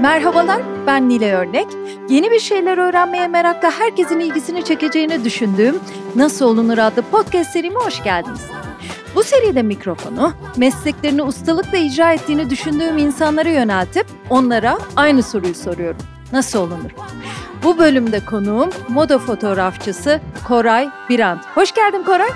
Merhabalar, ben Nile Örnek. Yeni bir şeyler öğrenmeye merakla herkesin ilgisini çekeceğini düşündüğüm Nasıl Olunur adlı podcast serime hoş geldiniz. Bu seride mikrofonu, mesleklerini ustalıkla icra ettiğini düşündüğüm insanlara yöneltip onlara aynı soruyu soruyorum. Nasıl olunur? Bu bölümde konuğum moda fotoğrafçısı Koray Birant. Hoş geldin Koray.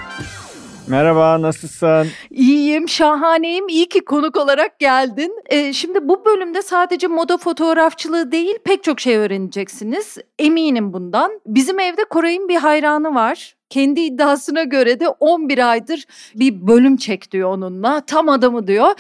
Merhaba, nasılsın? İyiyim, şahaneyim. İyi ki konuk olarak geldin. Ee, şimdi bu bölümde sadece moda fotoğrafçılığı değil pek çok şey öğreneceksiniz. Eminim bundan. Bizim evde Koray'ın bir hayranı var. Kendi iddiasına göre de 11 aydır bir bölüm çek diyor onunla. Tam adamı diyor.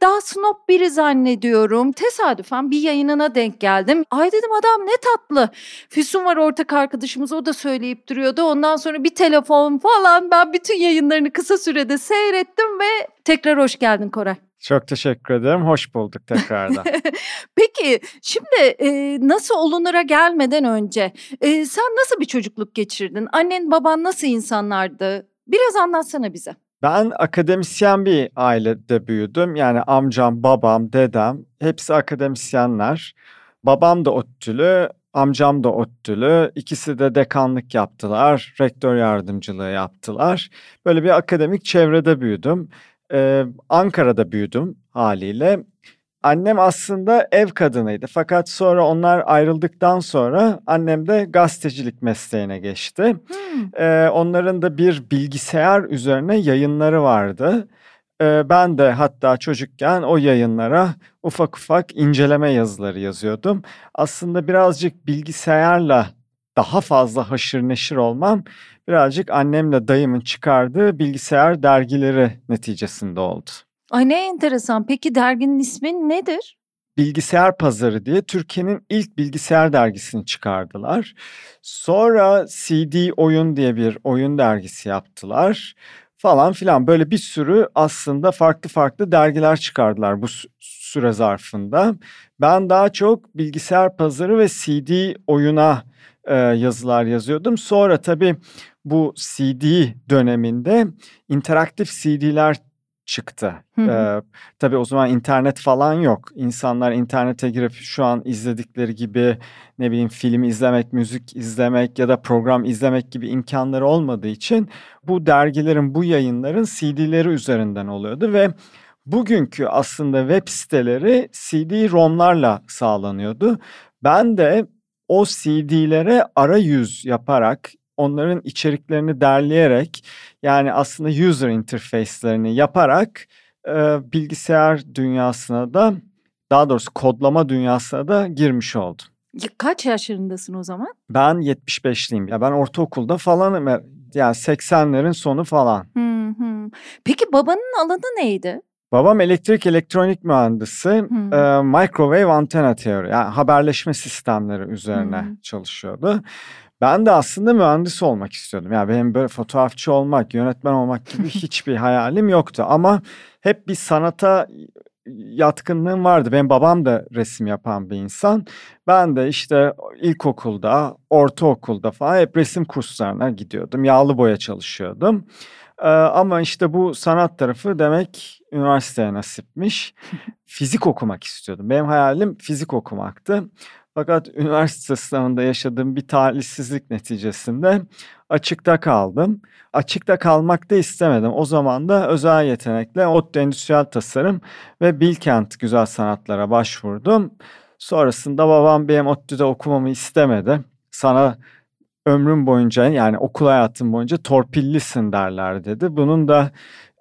Daha snob biri zannediyorum. Tesadüfen bir yayınına denk geldim. Ay dedim adam ne tatlı. Füsun var ortak arkadaşımız o da söyleyip duruyordu. Ondan sonra bir telefon falan ben bütün yayınlarını kısa sürede seyrettim ve tekrar hoş geldin Koray. Çok teşekkür ederim. Hoş bulduk tekrardan. Peki şimdi e, nasıl olunura gelmeden önce e, sen nasıl bir çocukluk geçirdin? Annen baban nasıl insanlardı? Biraz anlatsana bize. Ben akademisyen bir ailede büyüdüm. Yani amcam, babam, dedem hepsi akademisyenler. Babam da ODTÜ'lü, amcam da ODTÜ'lü. İkisi de dekanlık yaptılar, rektör yardımcılığı yaptılar. Böyle bir akademik çevrede büyüdüm. Ee, Ankara'da büyüdüm haliyle. Annem aslında ev kadınıydı fakat sonra onlar ayrıldıktan sonra annem de gazetecilik mesleğine geçti. Hmm. Ee, onların da bir bilgisayar üzerine yayınları vardı. Ee, ben de hatta çocukken o yayınlara ufak ufak inceleme yazıları yazıyordum. Aslında birazcık bilgisayarla daha fazla haşır neşir olmam birazcık annemle dayımın çıkardığı bilgisayar dergileri neticesinde oldu. Ay ne enteresan. Peki derginin ismi nedir? Bilgisayar Pazarı diye Türkiye'nin ilk bilgisayar dergisini çıkardılar. Sonra CD Oyun diye bir oyun dergisi yaptılar falan filan. Böyle bir sürü aslında farklı farklı dergiler çıkardılar bu süre zarfında. Ben daha çok bilgisayar pazarı ve CD oyuna e, yazılar yazıyordum. Sonra tabii bu CD döneminde interaktif CD'ler çıktı. Hı hı. Ee, tabii o zaman internet falan yok. İnsanlar internete girip şu an izledikleri gibi ne bileyim film izlemek, müzik izlemek ya da program izlemek gibi imkanları olmadığı için bu dergilerin, bu yayınların CD'leri üzerinden oluyordu ve bugünkü aslında web siteleri CD-ROM'larla sağlanıyordu. Ben de o CD'lere arayüz yaparak onların içeriklerini derleyerek yani aslında user interface'lerini yaparak e, bilgisayar dünyasına da daha doğrusu kodlama dünyasına da girmiş oldum. Kaç yaşlarındasın o zaman? Ben 75'liyim. Ya ben ortaokulda falanım. Yani 80'lerin sonu falan. Hı hı. Peki babanın alanı neydi? Babam elektrik elektronik mühendisi. Hmm. E, microwave antena teori yani haberleşme sistemleri üzerine hmm. çalışıyordu. Ben de aslında mühendis olmak istiyordum. Yani benim böyle fotoğrafçı olmak, yönetmen olmak gibi hiçbir hayalim yoktu. Ama hep bir sanata yatkınlığım vardı. Benim babam da resim yapan bir insan. Ben de işte ilkokulda, ortaokulda falan hep resim kurslarına gidiyordum. Yağlı boya çalışıyordum. Ee, ama işte bu sanat tarafı demek üniversiteye nasipmiş. fizik okumak istiyordum. Benim hayalim fizik okumaktı. Fakat üniversite sınavında yaşadığım bir talihsizlik neticesinde açıkta kaldım. Açıkta kalmak da istemedim. O zaman da özel yetenekle ODTÜ Endüstriyel Tasarım ve Bilkent Güzel Sanatlara başvurdum. Sonrasında babam benim ODTÜ'de okumamı istemedi. Sana ömrüm boyunca yani okul hayatım boyunca torpillisin derler dedi. Bunun da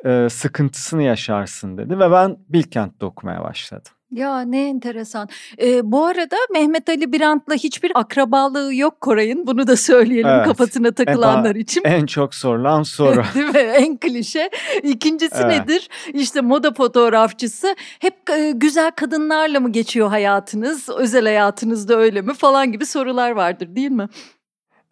e, sıkıntısını yaşarsın dedi ve ben Bilkent'te okumaya başladım. Ya ne enteresan. Ee, bu arada Mehmet Ali Birant'la hiçbir akrabalığı yok Koray'ın. Bunu da söyleyelim evet. kafasına takılanlar en, için. En çok sorulan soru. Değil mi? En klişe. İkincisi evet. nedir? İşte moda fotoğrafçısı. Hep e, güzel kadınlarla mı geçiyor hayatınız? Özel hayatınızda öyle mi? Falan gibi sorular vardır değil mi?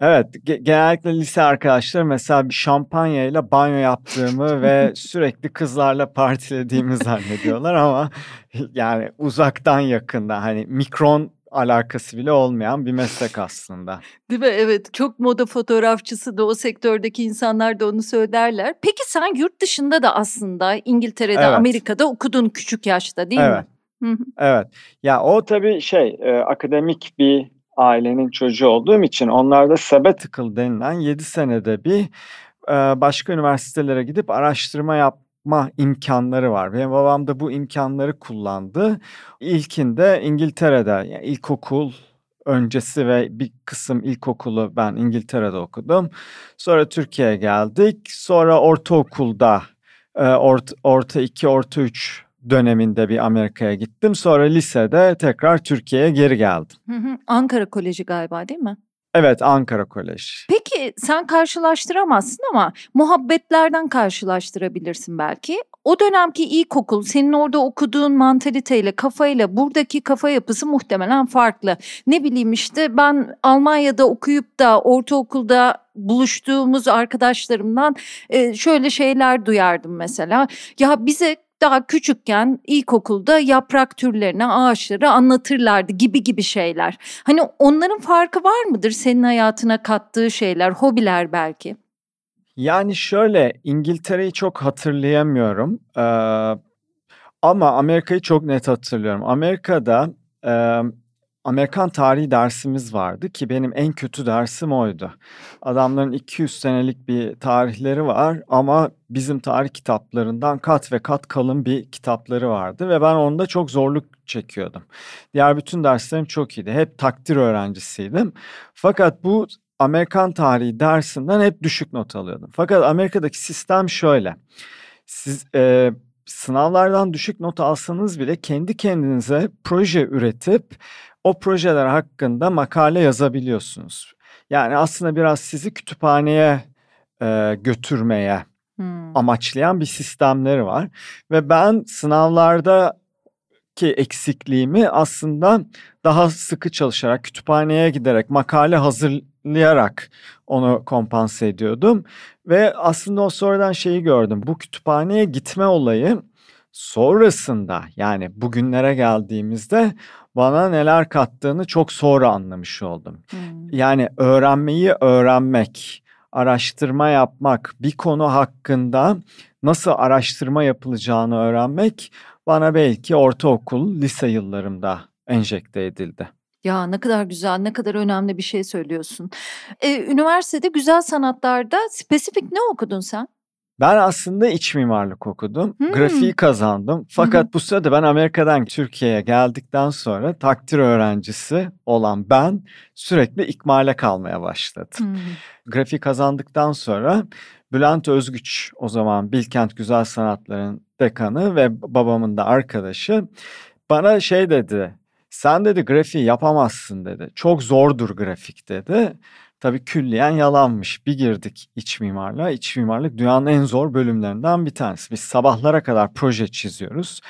Evet, ge- genellikle lise arkadaşlar mesela bir şampanyayla banyo yaptığımı ve sürekli kızlarla partilediğimi zannediyorlar ama yani uzaktan yakında hani mikron alakası bile olmayan bir meslek aslında. Değil mi? Evet. Çok moda fotoğrafçısı da o sektördeki insanlar da onu söylerler. Peki sen yurt dışında da aslında İngiltere'de, evet. Amerika'da okudun küçük yaşta değil evet. mi? Hı hı. Evet. Ya o tabii şey e, akademik bir ailenin çocuğu olduğum için onlarda sabbatical denilen 7 senede bir e, başka üniversitelere gidip araştırma yapma imkanları var. Benim babam da bu imkanları kullandı. İlkinde İngiltere'de yani ilkokul öncesi ve bir kısım ilkokulu ben İngiltere'de okudum. Sonra Türkiye'ye geldik. Sonra ortaokulda e, orta, orta 2, orta 3 döneminde bir Amerika'ya gittim. Sonra lisede tekrar Türkiye'ye geri geldim. Hı hı. Ankara Koleji galiba değil mi? Evet Ankara Koleji. Peki sen karşılaştıramazsın ama muhabbetlerden karşılaştırabilirsin belki. O dönemki ilkokul senin orada okuduğun mantaliteyle kafayla buradaki kafa yapısı muhtemelen farklı. Ne bileyim işte ben Almanya'da okuyup da ortaokulda buluştuğumuz arkadaşlarımdan şöyle şeyler duyardım mesela. Ya bize daha küçükken ilkokulda yaprak türlerini, ağaçları anlatırlardı gibi gibi şeyler. Hani onların farkı var mıdır senin hayatına kattığı şeyler, hobiler belki? Yani şöyle İngiltere'yi çok hatırlayamıyorum. Ee, ama Amerika'yı çok net hatırlıyorum. Amerika'da e, Amerikan tarihi dersimiz vardı ki benim en kötü dersim oydu. Adamların 200 senelik bir tarihleri var ama bizim tarih kitaplarından kat ve kat kalın bir kitapları vardı ve ben onda çok zorluk çekiyordum. Diğer bütün derslerim çok iyiydi. Hep takdir öğrencisiydim. Fakat bu Amerikan tarihi dersinden hep düşük not alıyordum. Fakat Amerika'daki sistem şöyle. Siz e, sınavlardan düşük not alsanız bile kendi kendinize proje üretip o projeler hakkında makale yazabiliyorsunuz. Yani aslında biraz sizi kütüphaneye e, götürmeye hmm. amaçlayan bir sistemleri var. Ve ben sınavlarda ki eksikliğimi aslında daha sıkı çalışarak, kütüphaneye giderek, makale hazırlayarak onu kompanse ediyordum. Ve aslında o sonradan şeyi gördüm. Bu kütüphaneye gitme olayı sonrasında yani bugünlere geldiğimizde bana neler kattığını çok sonra anlamış oldum. Hmm. Yani öğrenmeyi öğrenmek, araştırma yapmak, bir konu hakkında nasıl araştırma yapılacağını öğrenmek bana belki ortaokul, lise yıllarımda enjekte edildi. Ya ne kadar güzel, ne kadar önemli bir şey söylüyorsun. Ee, üniversitede güzel sanatlarda spesifik ne okudun sen? Ben aslında iç mimarlık okudum. Hmm. Grafiği kazandım. Fakat hmm. bu sırada ben Amerika'dan Türkiye'ye geldikten sonra takdir öğrencisi olan ben sürekli ikmale kalmaya başladım. Hmm. Grafiği kazandıktan sonra Bülent Özgüç o zaman Bilkent Güzel Sanatların dekanı ve babamın da arkadaşı bana şey dedi. Sen dedi grafiği yapamazsın dedi. Çok zordur grafik dedi. Tabii külliyen yalanmış. Bir girdik iç mimarlığa. İç mimarlık dünyanın en zor bölümlerinden bir tanesi. Biz sabahlara kadar proje çiziyoruz.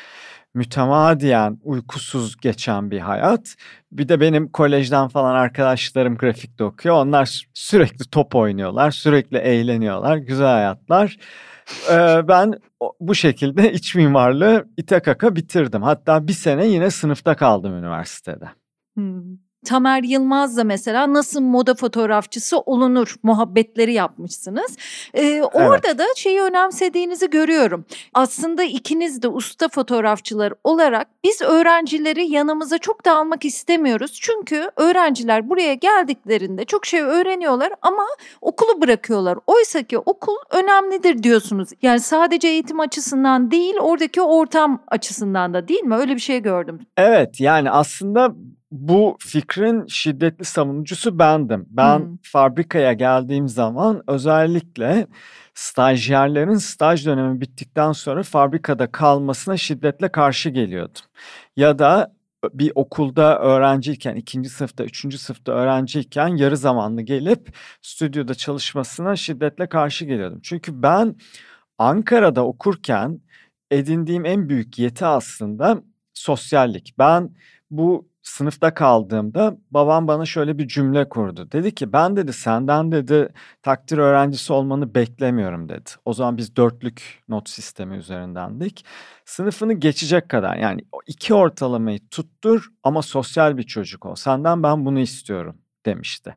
Mütemadiyen uykusuz geçen bir hayat. Bir de benim kolejden falan arkadaşlarım grafikte okuyor. Onlar sürekli top oynuyorlar, sürekli eğleniyorlar. Güzel hayatlar. Ee, ben bu şekilde iç mimarlığı ite kaka bitirdim. Hatta bir sene yine sınıfta kaldım üniversitede. Hmm. Tamer Yılmaz da mesela nasıl moda fotoğrafçısı olunur muhabbetleri yapmışsınız. Ee, orada evet. da şeyi önemsediğinizi görüyorum. Aslında ikiniz de usta fotoğrafçılar olarak biz öğrencileri yanımıza çok da almak istemiyoruz. Çünkü öğrenciler buraya geldiklerinde çok şey öğreniyorlar ama okulu bırakıyorlar. Oysa ki okul önemlidir diyorsunuz. Yani sadece eğitim açısından değil oradaki ortam açısından da değil mi? Öyle bir şey gördüm. Evet yani aslında bu fikrin şiddetli savunucusu bendim. Ben hmm. fabrikaya geldiğim zaman özellikle stajyerlerin staj dönemi bittikten sonra fabrikada kalmasına şiddetle karşı geliyordum. Ya da bir okulda öğrenciyken, ikinci sınıfta, üçüncü sınıfta öğrenciyken yarı zamanlı gelip stüdyoda çalışmasına şiddetle karşı geliyordum. Çünkü ben Ankara'da okurken edindiğim en büyük yeti aslında sosyallik. Ben bu sınıfta kaldığımda babam bana şöyle bir cümle kurdu. Dedi ki ben dedi senden dedi takdir öğrencisi olmanı beklemiyorum dedi. O zaman biz dörtlük not sistemi üzerindendik. Sınıfını geçecek kadar yani iki ortalamayı tuttur ama sosyal bir çocuk ol. Senden ben bunu istiyorum demişti.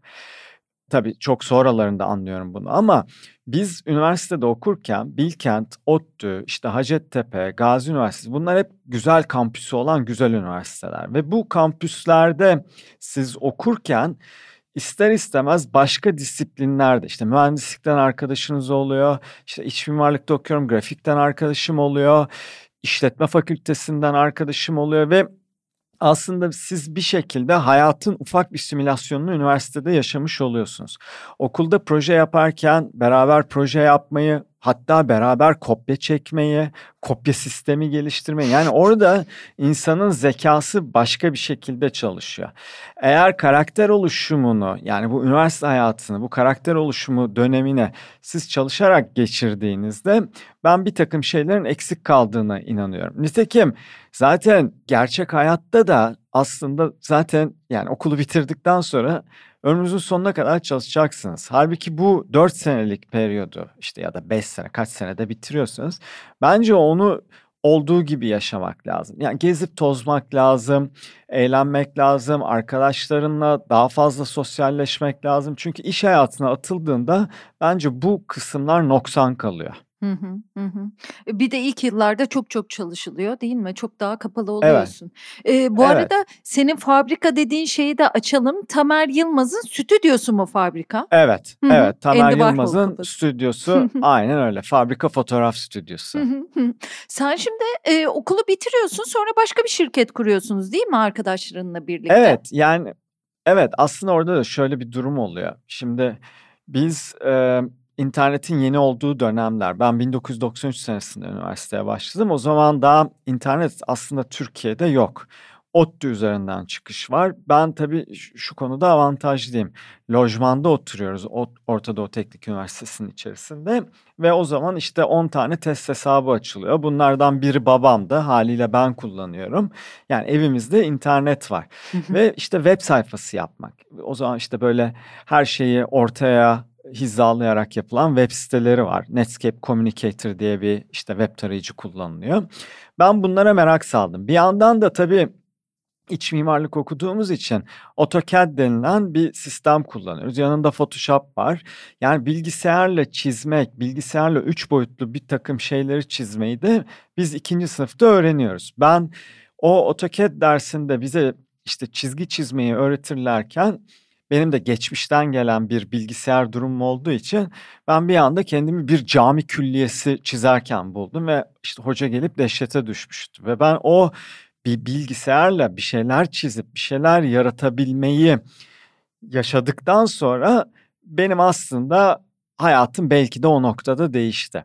tabii çok sonralarında anlıyorum bunu ama biz üniversitede okurken Bilkent, ODTÜ, işte Hacettepe, Gazi Üniversitesi bunlar hep güzel kampüsü olan güzel üniversiteler. Ve bu kampüslerde siz okurken ister istemez başka disiplinlerde işte mühendislikten arkadaşınız oluyor. işte iç mimarlıkta okuyorum grafikten arkadaşım oluyor. işletme fakültesinden arkadaşım oluyor ve aslında siz bir şekilde hayatın ufak bir simülasyonunu üniversitede yaşamış oluyorsunuz. Okulda proje yaparken beraber proje yapmayı, hatta beraber kopya çekmeyi, kopya sistemi geliştirmeyi. Yani orada insanın zekası başka bir şekilde çalışıyor. Eğer karakter oluşumunu yani bu üniversite hayatını, bu karakter oluşumu dönemine siz çalışarak geçirdiğinizde ben bir takım şeylerin eksik kaldığına inanıyorum. Nitekim zaten gerçek hayatta da aslında zaten yani okulu bitirdikten sonra ömrünüzün sonuna kadar çalışacaksınız. Halbuki bu 4 senelik periyodu işte ya da 5 sene kaç senede bitiriyorsunuz. Bence onu olduğu gibi yaşamak lazım. Yani gezip tozmak lazım, eğlenmek lazım, arkadaşlarınla daha fazla sosyalleşmek lazım. Çünkü iş hayatına atıldığında bence bu kısımlar noksan kalıyor. Hı hı, hı. E, bir de ilk yıllarda çok çok çalışılıyor değil mi? Çok daha kapalı Evet. oluyorsun. Eee, bu Evet. arada senin fabrika dediğin şeyi de açalım. Tamer Yılmaz'ın stüdyosu mu fabrika? Evet, Hı hı. evet. Tamer Yılmaz'ın stüdyosu aynen öyle. Fabrika fotoğraf stüdyosu. Hı hı, hı. Sen şimdi eee, okulu bitiriyorsun sonra başka bir şirket kuruyorsunuz değil mi arkadaşlarınla birlikte? Evet, yani evet aslında orada da şöyle bir durum oluyor. Şimdi biz e, internetin yeni olduğu dönemler. Ben 1993 senesinde üniversiteye başladım. O zaman daha internet aslında Türkiye'de yok. ODTÜ üzerinden çıkış var. Ben tabii şu konuda avantajlıyım. Lojmanda oturuyoruz Orta Doğu Teknik Üniversitesi'nin içerisinde. Ve o zaman işte 10 tane test hesabı açılıyor. Bunlardan biri babamdı. Haliyle ben kullanıyorum. Yani evimizde internet var. Ve işte web sayfası yapmak. O zaman işte böyle her şeyi ortaya hizalayarak yapılan web siteleri var. Netscape Communicator diye bir işte web tarayıcı kullanılıyor. Ben bunlara merak saldım. Bir yandan da tabii iç mimarlık okuduğumuz için AutoCAD denilen bir sistem kullanıyoruz. Yanında Photoshop var. Yani bilgisayarla çizmek, bilgisayarla üç boyutlu bir takım şeyleri çizmeyi de biz ikinci sınıfta öğreniyoruz. Ben o AutoCAD dersinde bize işte çizgi çizmeyi öğretirlerken benim de geçmişten gelen bir bilgisayar durumum olduğu için ben bir anda kendimi bir cami külliyesi çizerken buldum ve işte hoca gelip dehşete düşmüştü ve ben o bir bilgisayarla bir şeyler çizip bir şeyler yaratabilmeyi yaşadıktan sonra benim aslında hayatım belki de o noktada değişti.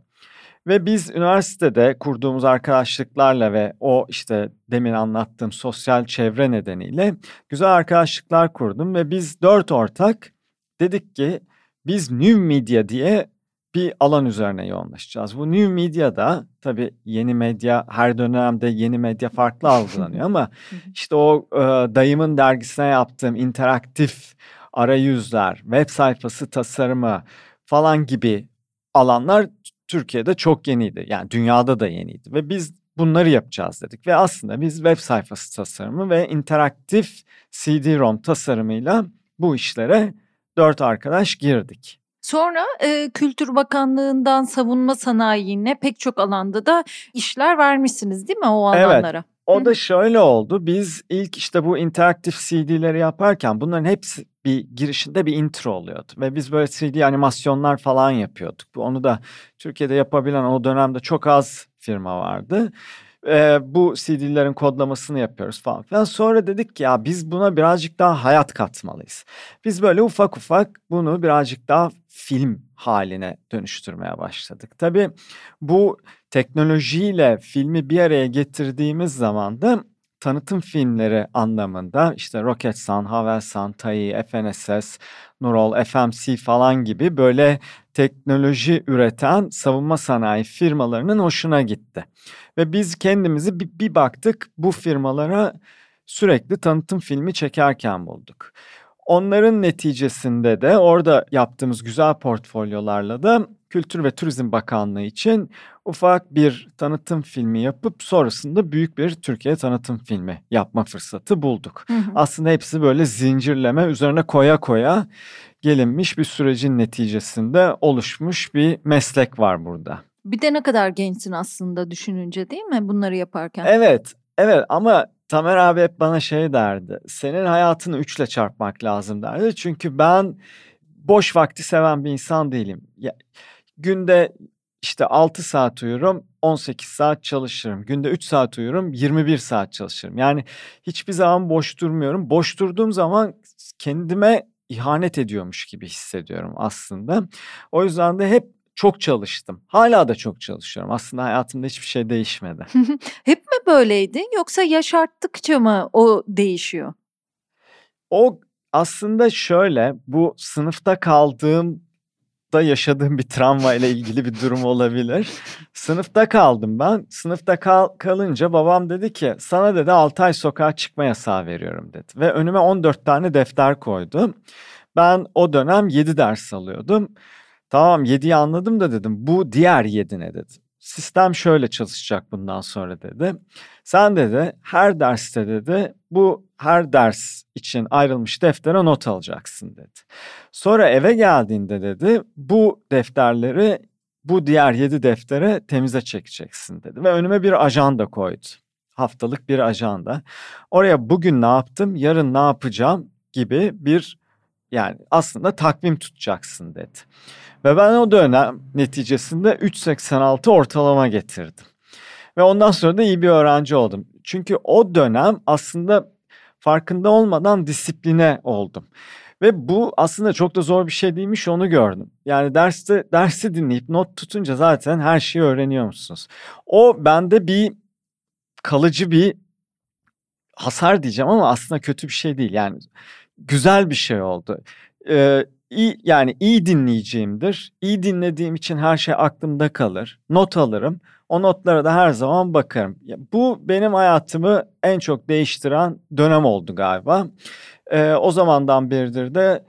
Ve biz üniversitede kurduğumuz arkadaşlıklarla ve o işte demin anlattığım sosyal çevre nedeniyle güzel arkadaşlıklar kurdum ve biz dört ortak dedik ki biz New Media diye bir alan üzerine yoğunlaşacağız. Bu New Media'da tabii yeni medya her dönemde yeni medya farklı algılanıyor ama işte o e, dayımın dergisine yaptığım interaktif arayüzler, web sayfası tasarımı falan gibi alanlar Türkiye'de çok yeniydi. Yani dünyada da yeniydi ve biz bunları yapacağız dedik ve aslında biz web sayfası tasarımı ve interaktif CD-ROM tasarımıyla bu işlere dört arkadaş girdik. Sonra eee, Kültür Bakanlığı'ndan savunma sanayine pek çok alanda da işler vermişsiniz değil mi o Evet. alanlara? O Hı da şöyle oldu. Biz ilk işte bu interaktif CD'leri yaparken bunların hepsi bir girişinde bir intro oluyordu. Ve biz böyle CD animasyonlar falan yapıyorduk. Onu da Türkiye'de yapabilen o dönemde çok az firma vardı. Ee, bu CD'lerin kodlamasını yapıyoruz falan filan. Sonra dedik ki ya biz buna birazcık daha hayat katmalıyız. Biz böyle ufak ufak bunu birazcık daha film haline dönüştürmeye başladık. Tabii bu teknolojiyle filmi bir araya getirdiğimiz zaman da tanıtım filmleri anlamında işte Roketsan, Havelsan, TAI, FNSS, Nurol, FMC falan gibi böyle teknoloji üreten savunma sanayi firmalarının hoşuna gitti. Ve biz kendimizi bir, bir baktık bu firmalara sürekli tanıtım filmi çekerken bulduk. Onların neticesinde de orada yaptığımız güzel portfolyolarla da Kültür ve Turizm Bakanlığı için ufak bir tanıtım filmi yapıp sonrasında büyük bir Türkiye tanıtım filmi yapma fırsatı bulduk. Hı hı. Aslında hepsi böyle zincirleme üzerine koya koya gelinmiş bir sürecin neticesinde oluşmuş bir meslek var burada. Bir de ne kadar gençsin aslında düşününce değil mi bunları yaparken? Evet, evet ama Tamer abi hep bana şey derdi. Senin hayatını üçle çarpmak lazım derdi. Çünkü ben boş vakti seven bir insan değilim. Ya, günde işte 6 saat uyurum, 18 saat çalışırım. Günde 3 saat uyurum, 21 saat çalışırım. Yani hiçbir zaman boş durmuyorum. Boş durduğum zaman kendime ihanet ediyormuş gibi hissediyorum aslında. O yüzden de hep çok çalıştım. Hala da çok çalışıyorum. Aslında hayatımda hiçbir şey değişmedi. hep mi böyleydi yoksa yaş arttıkça mı o değişiyor? O aslında şöyle bu sınıfta kaldığım da yaşadığım bir travma ile ilgili bir durum olabilir. Sınıfta kaldım ben. Sınıfta kal kalınca babam dedi ki sana dedi 6 ay sokağa çıkma yasağı veriyorum dedi. Ve önüme 14 tane defter koydu. Ben o dönem 7 ders alıyordum. Tamam 7'yi anladım da dedim bu diğer 7 ne dedi. Sistem şöyle çalışacak bundan sonra dedi. Sen dedi her derste dedi bu her ders için ayrılmış deftere not alacaksın dedi. Sonra eve geldiğinde dedi bu defterleri bu diğer yedi deftere temize çekeceksin dedi. Ve önüme bir ajanda koydu. Haftalık bir ajanda. Oraya bugün ne yaptım, yarın ne yapacağım gibi bir yani aslında takvim tutacaksın dedi. Ve ben o dönem neticesinde 3.86 ortalama getirdim. Ve ondan sonra da iyi bir öğrenci oldum. Çünkü o dönem aslında farkında olmadan disipline oldum. Ve bu aslında çok da zor bir şey değilmiş onu gördüm. Yani derste dersi dinleyip not tutunca zaten her şeyi öğreniyor musunuz? O bende bir kalıcı bir hasar diyeceğim ama aslında kötü bir şey değil. Yani güzel bir şey oldu. Ee, iyi, yani iyi dinleyeceğimdir. İyi dinlediğim için her şey aklımda kalır. Not alırım. O notlara da her zaman bakarım. Bu benim hayatımı en çok değiştiren dönem oldu galiba. Ee, o zamandan beridir de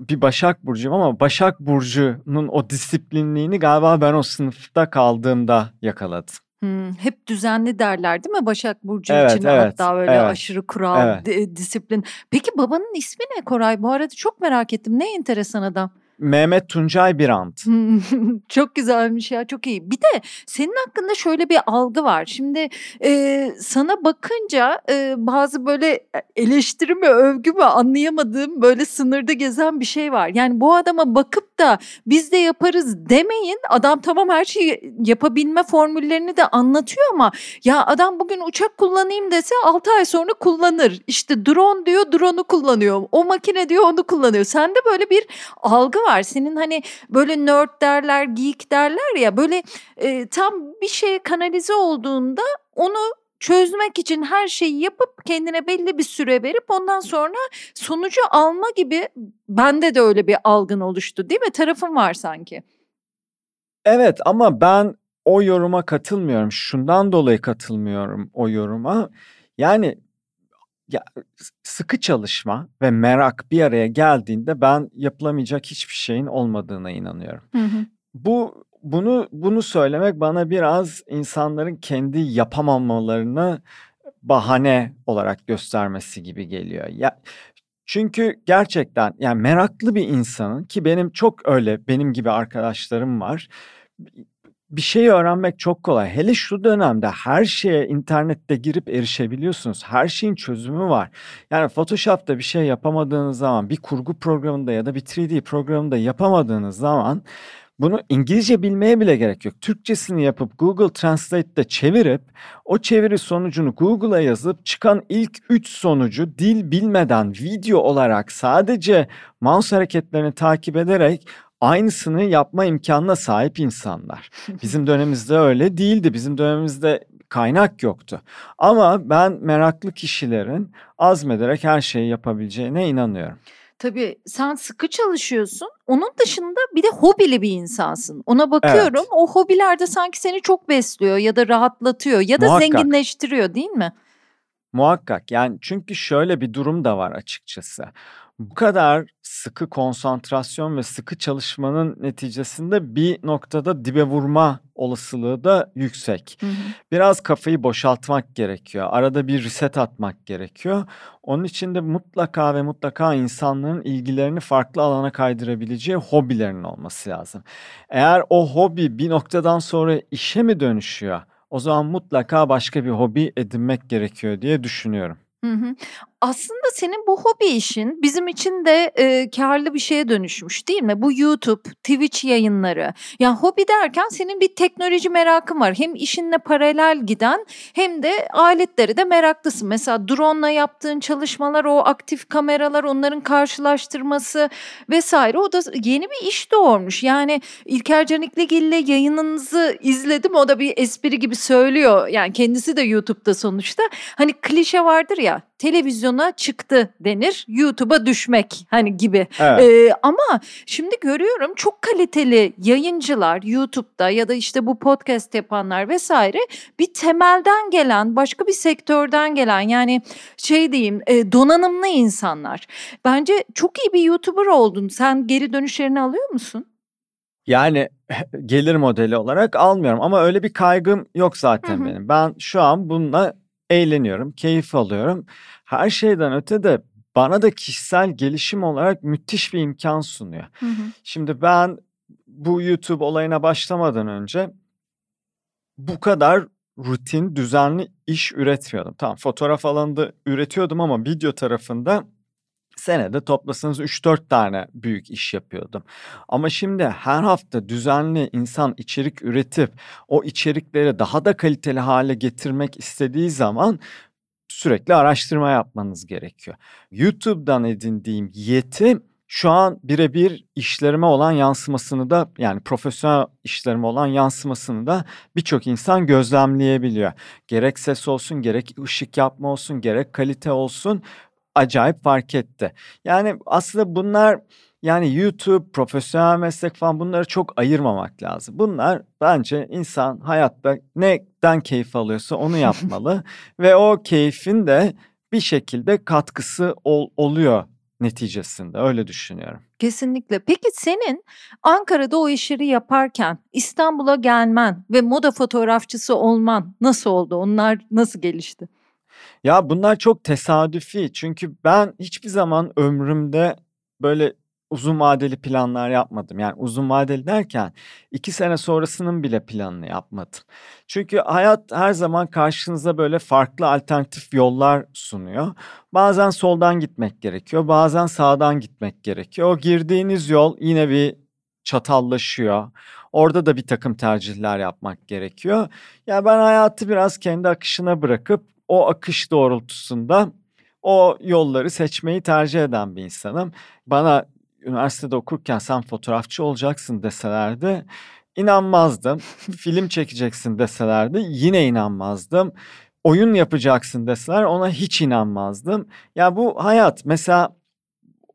bir Başak Burcu'yum ama Başak Burcu'nun o disiplinliğini galiba ben o sınıfta kaldığımda yakaladım. Hmm, hep düzenli derler değil mi Başak Burcu evet, için evet, hatta öyle evet, aşırı kural, evet. disiplin. Peki babanın ismi ne Koray? Bu arada çok merak ettim. Ne enteresan adam. Mehmet Tuncay Birant. çok güzelmiş ya çok iyi. Bir de senin hakkında şöyle bir algı var. Şimdi e, sana bakınca e, bazı böyle eleştiri mi övgü mü anlayamadığım böyle sınırda gezen bir şey var. Yani bu adama bakıp da biz de yaparız demeyin. Adam tamam her şeyi yapabilme formüllerini de anlatıyor ama ya adam bugün uçak kullanayım dese 6 ay sonra kullanır. İşte drone diyor drone'u kullanıyor. O makine diyor onu kullanıyor. Sende böyle bir algı var. Senin hani böyle nerd derler, geek derler ya böyle e, tam bir şey kanalize olduğunda onu çözmek için her şeyi yapıp kendine belli bir süre verip ondan sonra sonucu alma gibi bende de öyle bir algın oluştu değil mi? Tarafın var sanki. Evet ama ben o yoruma katılmıyorum. Şundan dolayı katılmıyorum o yoruma. Yani ya sıkı çalışma ve merak bir araya geldiğinde ben yapılamayacak hiçbir şeyin olmadığına inanıyorum. Hı hı. Bu bunu bunu söylemek bana biraz insanların kendi yapamamalarını bahane olarak göstermesi gibi geliyor. Ya çünkü gerçekten yani meraklı bir insanın ki benim çok öyle benim gibi arkadaşlarım var bir şey öğrenmek çok kolay. Hele şu dönemde her şeye internette girip erişebiliyorsunuz. Her şeyin çözümü var. Yani Photoshop'ta bir şey yapamadığınız zaman, bir kurgu programında ya da bir 3D programında yapamadığınız zaman bunu İngilizce bilmeye bile gerek yok. Türkçesini yapıp Google Translate'de çevirip o çeviri sonucunu Google'a yazıp çıkan ilk 3 sonucu dil bilmeden video olarak sadece mouse hareketlerini takip ederek aynısını yapma imkanına sahip insanlar. Bizim dönemimizde öyle değildi. Bizim dönemimizde kaynak yoktu. Ama ben meraklı kişilerin azmederek her şeyi yapabileceğine inanıyorum. Tabii sen sıkı çalışıyorsun. Onun dışında bir de hobili bir insansın. Ona bakıyorum. Evet. O hobilerde sanki seni çok besliyor ya da rahatlatıyor ya da Muhakkak. zenginleştiriyor değil mi? Muhakkak yani çünkü şöyle bir durum da var açıkçası. Bu kadar sıkı konsantrasyon ve sıkı çalışmanın neticesinde bir noktada dibe vurma olasılığı da yüksek. Hı hı. Biraz kafayı boşaltmak gerekiyor. Arada bir reset atmak gerekiyor. Onun için de mutlaka ve mutlaka insanların ilgilerini farklı alana kaydırabileceği hobilerinin olması lazım. Eğer o hobi bir noktadan sonra işe mi dönüşüyor? O zaman mutlaka başka bir hobi edinmek gerekiyor diye düşünüyorum. Hı hı. Aslında senin bu hobi işin bizim için de e, karlı bir şeye dönüşmüş değil mi? Bu YouTube, Twitch yayınları. Yani hobi derken senin bir teknoloji merakın var. Hem işinle paralel giden hem de aletleri de meraklısın. Mesela drone'la yaptığın çalışmalar, o aktif kameralar, onların karşılaştırması vesaire. O da yeni bir iş doğurmuş. Yani İlker Canikligil'le yayınınızı izledim. O da bir espri gibi söylüyor. Yani kendisi de YouTube'da sonuçta. Hani klişe vardır ya televizyona çıktı denir. YouTube'a düşmek hani gibi. Evet. Ee, ama şimdi görüyorum çok kaliteli yayıncılar YouTube'da ya da işte bu podcast yapanlar vesaire bir temelden gelen başka bir sektörden gelen yani şey diyeyim e, donanımlı insanlar. Bence çok iyi bir YouTuber oldun. Sen geri dönüşlerini alıyor musun? Yani gelir modeli olarak almıyorum ama öyle bir kaygım yok zaten Hı hı. benim. Ben şu an bununla eğleniyorum, keyif alıyorum. Her şeyden öte de bana da kişisel gelişim olarak müthiş bir imkan sunuyor. Hı hı. Şimdi ben bu YouTube olayına başlamadan önce bu kadar rutin, düzenli iş üretmiyordum. Tamam fotoğraf alanında üretiyordum ama video tarafında senede toplasanız 3-4 tane büyük iş yapıyordum. Ama şimdi her hafta düzenli insan içerik üretip o içerikleri daha da kaliteli hale getirmek istediği zaman sürekli araştırma yapmanız gerekiyor. YouTube'dan edindiğim yeti şu an birebir işlerime olan yansımasını da yani profesyonel işlerime olan yansımasını da birçok insan gözlemleyebiliyor. Gerek ses olsun, gerek ışık yapma olsun, gerek kalite olsun acayip fark etti. Yani aslında bunlar yani YouTube, profesyonel meslek falan bunları çok ayırmamak lazım. Bunlar bence insan hayatta neden keyif alıyorsa onu yapmalı ve o keyfin de bir şekilde katkısı ol, oluyor neticesinde öyle düşünüyorum. Kesinlikle. Peki senin Ankara'da o işleri yaparken İstanbul'a gelmen ve moda fotoğrafçısı olman nasıl oldu? Onlar nasıl gelişti? Ya bunlar çok tesadüfi çünkü ben hiçbir zaman ömrümde böyle uzun vadeli planlar yapmadım. Yani uzun vadeli derken iki sene sonrasının bile planını yapmadım. Çünkü hayat her zaman karşınıza böyle farklı alternatif yollar sunuyor. Bazen soldan gitmek gerekiyor, bazen sağdan gitmek gerekiyor. O girdiğiniz yol yine bir çatallaşıyor. Orada da bir takım tercihler yapmak gerekiyor. Ya ben hayatı biraz kendi akışına bırakıp o akış doğrultusunda o yolları seçmeyi tercih eden bir insanım. Bana üniversitede okurken sen fotoğrafçı olacaksın deselerdi inanmazdım. Film çekeceksin deselerdi yine inanmazdım. Oyun yapacaksın deseler ona hiç inanmazdım. Ya bu hayat mesela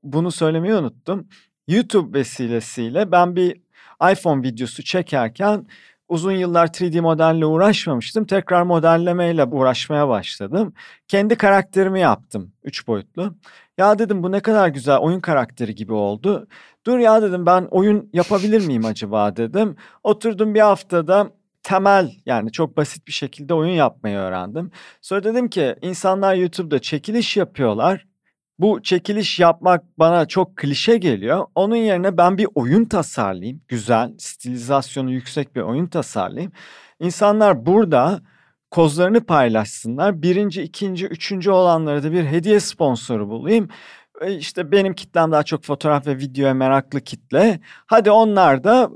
bunu söylemeyi unuttum. YouTube vesilesiyle ben bir iPhone videosu çekerken uzun yıllar 3D modelle uğraşmamıştım. Tekrar modellemeyle uğraşmaya başladım. Kendi karakterimi yaptım 3 boyutlu. Ya dedim bu ne kadar güzel oyun karakteri gibi oldu. Dur ya dedim ben oyun yapabilir miyim acaba dedim. Oturdum bir haftada temel yani çok basit bir şekilde oyun yapmayı öğrendim. Sonra dedim ki insanlar YouTube'da çekiliş yapıyorlar. Bu çekiliş yapmak bana çok klişe geliyor. Onun yerine ben bir oyun tasarlayayım. Güzel, stilizasyonu yüksek bir oyun tasarlayayım. İnsanlar burada kozlarını paylaşsınlar. Birinci, ikinci, üçüncü olanlara da bir hediye sponsoru bulayım. E, İşte benim kitlem daha çok fotoğraf ve videoya meraklı kitle. Hadi onlar da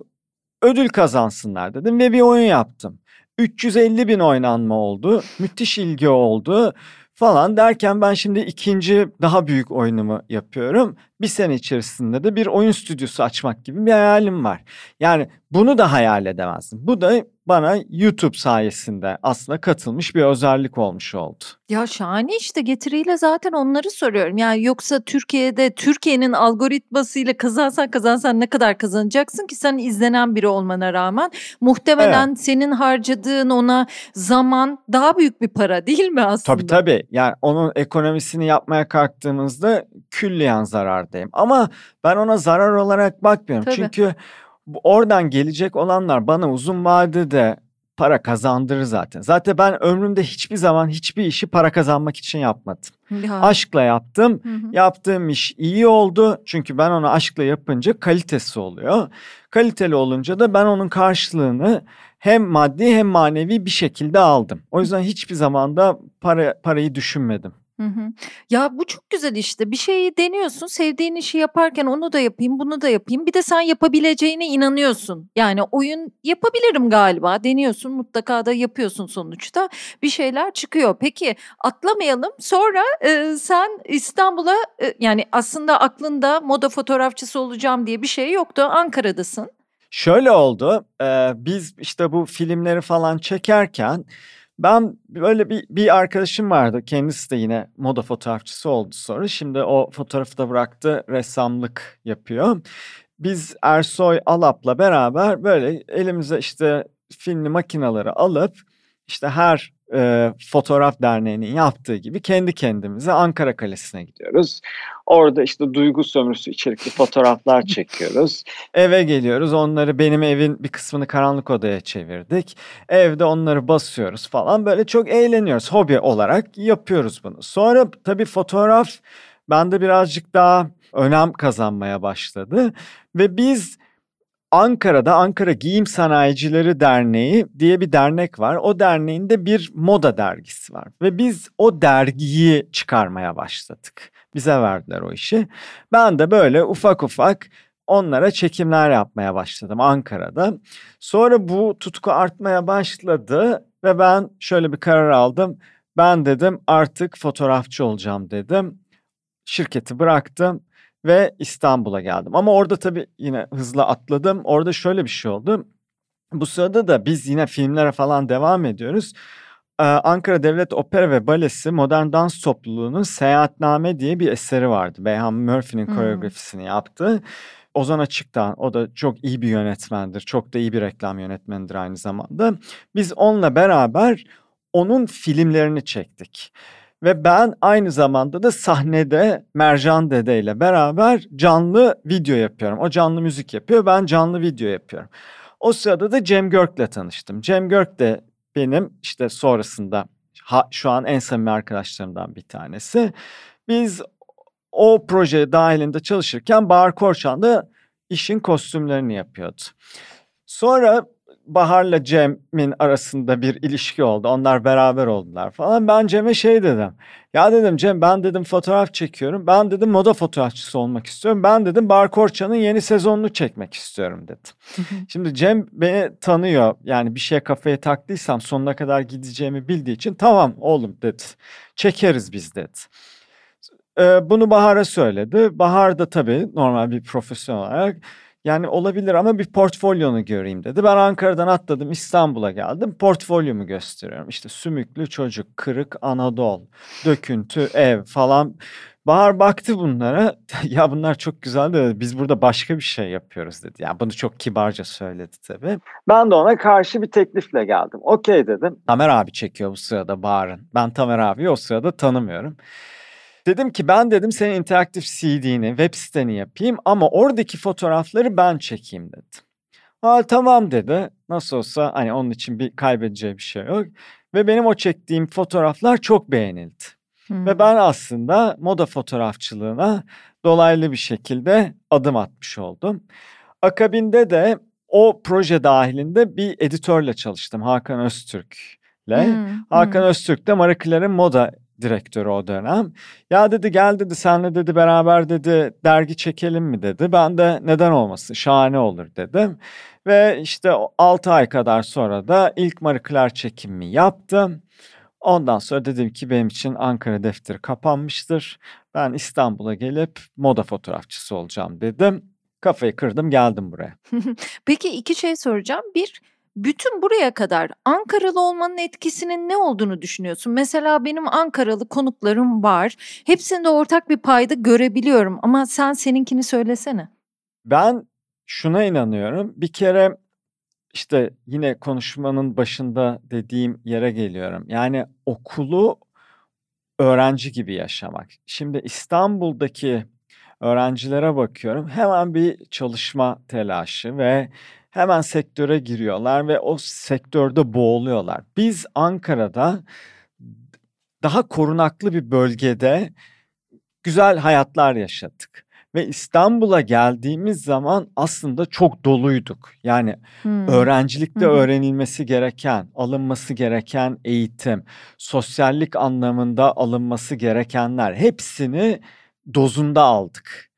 ödül kazansınlar dedim ve bir oyun yaptım. 350 bin oynanma oldu. Müthiş ilgi oldu falan derken ben şimdi ikinci daha büyük oyunumu yapıyorum. Bir sene içerisinde de bir oyun stüdyosu açmak gibi bir hayalim var. Yani bunu da hayal edemezdim. Bu da bana YouTube sayesinde aslında katılmış bir özellik olmuş oldu. Ya şahane işte getiriyle zaten onları soruyorum. Yani yoksa Türkiye'de Türkiye'nin algoritmasıyla kazansan kazansan ne kadar kazanacaksın ki sen izlenen biri olmana rağmen muhtemelen evet. senin harcadığın ona zaman daha büyük bir para değil mi aslında? Tabii tabii. Yani onun ekonomisini yapmaya kalktığımızda külliyen zarardayım. Ama ben ona zarar olarak bakmıyorum. Tabii. Çünkü oradan gelecek olanlar bana uzun vadede para kazandırır zaten. Zaten ben ömrümde hiçbir zaman hiçbir işi para kazanmak için yapmadım. Ya. Aşkla yaptım. Hı hı. Yaptığım iş iyi oldu. Çünkü ben onu aşkla yapınca kalitesi oluyor. Kaliteli olunca da ben onun karşılığını hem maddi hem manevi bir şekilde aldım. O yüzden hiçbir zaman da para parayı düşünmedim. Ya bu çok güzel işte. Bir şeyi deniyorsun, sevdiğin işi yaparken onu da yapayım, bunu da yapayım. Bir de sen yapabileceğine inanıyorsun. Yani oyun yapabilirim galiba. Deniyorsun, mutlaka da yapıyorsun sonuçta. Bir şeyler çıkıyor. Peki atlamayalım. Sonra e, sen İstanbul'a e, yani aslında aklında moda fotoğrafçısı olacağım diye bir şey yoktu. Ankara'dasın. Şöyle oldu. E, biz işte bu filmleri falan çekerken ben böyle bir, bir arkadaşım vardı. Kendisi de yine moda fotoğrafçısı oldu sonra. Şimdi o fotoğrafı da bıraktı. Ressamlık yapıyor. Biz Ersoy Alap'la beraber böyle elimize işte filmli makinaları alıp işte her e, Fotoğraf Derneği'nin yaptığı gibi kendi kendimize Ankara Kalesi'ne gidiyoruz. Orada işte duygu sömürüsü içerikli fotoğraflar çekiyoruz. Eve geliyoruz. Onları benim evin bir kısmını karanlık odaya çevirdik. Evde onları basıyoruz falan. Böyle çok eğleniyoruz. Hobi olarak yapıyoruz bunu. Sonra tabii fotoğraf bende birazcık daha önem kazanmaya başladı. Ve biz Ankara'da Ankara Giyim Sanayicileri Derneği diye bir dernek var. O derneğinde bir moda dergisi var ve biz o dergiyi çıkarmaya başladık. Bize verdiler o işi. Ben de böyle ufak ufak onlara çekimler yapmaya başladım Ankara'da. Sonra bu tutku artmaya başladı ve ben şöyle bir karar aldım. Ben dedim artık fotoğrafçı olacağım dedim. Şirketi bıraktım ve İstanbul'a geldim. Ama orada tabii yine hızlı atladım. Orada şöyle bir şey oldu. Bu sırada da biz yine filmlere falan devam ediyoruz. Ee, Ankara Devlet Opera ve Balesi Modern Dans Topluluğu'nun Seyahatname diye bir eseri vardı. Beyhan Murphy'nin hmm. koreografisini yaptı. Ozan Açık'tan o da çok iyi bir yönetmendir. Çok da iyi bir reklam yönetmenidir aynı zamanda. Biz onunla beraber onun filmlerini çektik. Ve ben aynı zamanda da sahnede Mercan Dede ile beraber canlı video yapıyorum. O canlı müzik yapıyor, ben canlı video yapıyorum. O sırada da Cem Görk'le tanıştım. Cem Görk de benim işte sonrasında şu an en samimi arkadaşlarımdan bir tanesi. Biz o proje dahilinde çalışırken Bahar Korçan da işin kostümlerini yapıyordu. Sonra Bahar'la Cem'in arasında bir ilişki oldu. Onlar beraber oldular falan. Ben Cem'e şey dedim. Ya dedim Cem ben dedim fotoğraf çekiyorum. Ben dedim moda fotoğrafçısı olmak istiyorum. Ben dedim Bar Korça'nın yeni sezonunu çekmek istiyorum dedim. Şimdi Cem beni tanıyor. Yani bir şeye kafaya taktıysam sonuna kadar gideceğimi bildiği için tamam oğlum dedi. Çekeriz biz dedi. Ee, bunu Bahar'a söyledi. Bahar da tabii normal bir profesyonel olarak yani olabilir ama bir portfolyonu göreyim dedi. Ben Ankara'dan atladım İstanbul'a geldim. Portfolyomu gösteriyorum. İşte sümüklü çocuk, kırık Anadolu, döküntü, ev falan. Bahar baktı bunlara. ya bunlar çok güzel dedi. Biz burada başka bir şey yapıyoruz dedi. Yani bunu çok kibarca söyledi tabii. Ben de ona karşı bir teklifle geldim. Okey dedim. Tamer abi çekiyor bu sırada Bahar'ın. Ben Tamer abi o sırada tanımıyorum. Dedim ki ben dedim senin interaktif CD'ni, web siteni yapayım ama oradaki fotoğrafları ben çekeyim dedim. Ha tamam dedi. Nasıl olsa hani onun için bir kaybedeceği bir şey yok. Ve benim o çektiğim fotoğraflar çok beğenildi. Hmm. Ve ben aslında moda fotoğrafçılığına dolaylı bir şekilde adım atmış oldum. Akabinde de o proje dahilinde bir editörle çalıştım Hakan Öztürk'le. Hmm. Hakan hmm. Öztürk de Marie Claire'in moda direktörü o dönem. Ya dedi gel dedi senle dedi beraber dedi dergi çekelim mi dedi. Ben de neden olmasın şahane olur dedim. Ve işte 6 ay kadar sonra da ilk Marie Claire çekimimi yaptım. Ondan sonra dedim ki benim için Ankara defteri kapanmıştır. Ben İstanbul'a gelip moda fotoğrafçısı olacağım dedim. Kafayı kırdım geldim buraya. Peki iki şey soracağım. Bir bütün buraya kadar Ankaralı olmanın etkisinin ne olduğunu düşünüyorsun? Mesela benim Ankaralı konuklarım var. Hepsinde ortak bir payda görebiliyorum ama sen seninkini söylesene. Ben şuna inanıyorum. Bir kere işte yine konuşmanın başında dediğim yere geliyorum. Yani okulu öğrenci gibi yaşamak. Şimdi İstanbul'daki öğrencilere bakıyorum. Hemen bir çalışma telaşı ve hemen sektöre giriyorlar ve o sektörde boğuluyorlar. Biz Ankara'da daha korunaklı bir bölgede güzel hayatlar yaşadık. Ve İstanbul'a geldiğimiz zaman aslında çok doluyduk. Yani hmm. öğrencilikte hmm. öğrenilmesi gereken, alınması gereken eğitim, sosyallik anlamında alınması gerekenler hepsini dozunda aldık.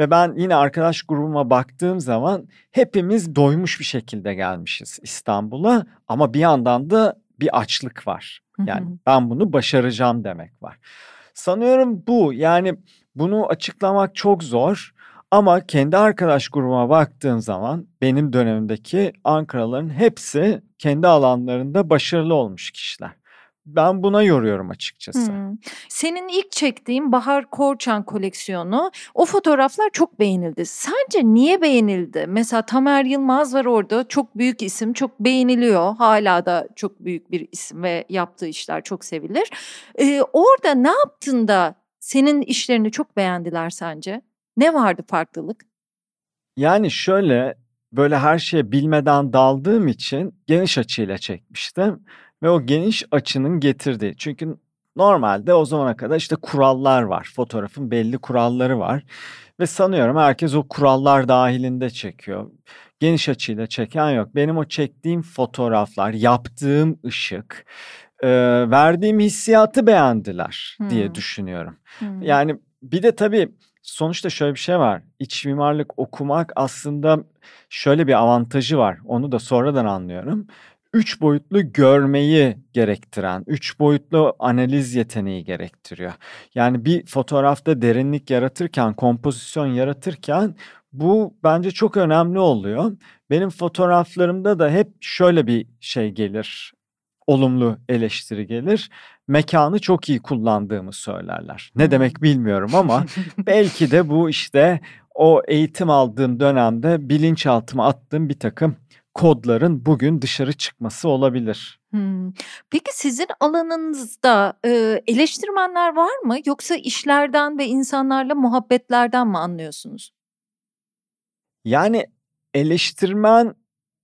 Ve ben yine arkadaş grubuma baktığım zaman hepimiz doymuş bir şekilde gelmişiz İstanbul'a ama bir yandan da bir açlık var. Yani ben bunu başaracağım demek var. Sanıyorum bu yani bunu açıklamak çok zor ama kendi arkadaş grubuma baktığın zaman benim dönemimdeki Ankaralıların hepsi kendi alanlarında başarılı olmuş kişiler. Ben buna yoruyorum açıkçası. Hmm. Senin ilk çektiğin Bahar Korçan koleksiyonu o fotoğraflar çok beğenildi. Sence niye beğenildi? Mesela Tamer Yılmaz var orada çok büyük isim çok beğeniliyor. Hala da çok büyük bir isim ve yaptığı işler çok sevilir. Ee, orada ne yaptın da senin işlerini çok beğendiler sence? Ne vardı farklılık? Yani şöyle böyle her şeye bilmeden daldığım için geniş açıyla çekmiştim ve o geniş açının getirdiği çünkü normalde o zamana kadar işte kurallar var. Fotoğrafın belli kuralları var ve sanıyorum herkes o kurallar dahilinde çekiyor. Geniş açıyla çeken yok. Benim o çektiğim fotoğraflar, yaptığım ışık, e, verdiğim hissiyatı beğendiler hmm. diye düşünüyorum. Hmm. Yani bir de tabii sonuçta şöyle bir şey var. İç mimarlık okumak aslında şöyle bir avantajı var. Onu da sonradan anlıyorum. Üç boyutlu görmeyi gerektiren, üç boyutlu analiz yeteneği gerektiriyor. Yani bir fotoğrafta derinlik yaratırken, kompozisyon yaratırken bu bence çok önemli oluyor. Benim fotoğraflarımda da hep şöyle bir şey gelir olumlu eleştiri gelir. Mekanı çok iyi kullandığımı söylerler. Ne demek bilmiyorum ama belki de bu işte o eğitim aldığım dönemde bilinçaltıma attığım bir takım kodların bugün dışarı çıkması olabilir. Hmm. Peki sizin alanınızda e, eleştirmenler var mı yoksa işlerden ve insanlarla muhabbetlerden mi anlıyorsunuz? Yani eleştirmen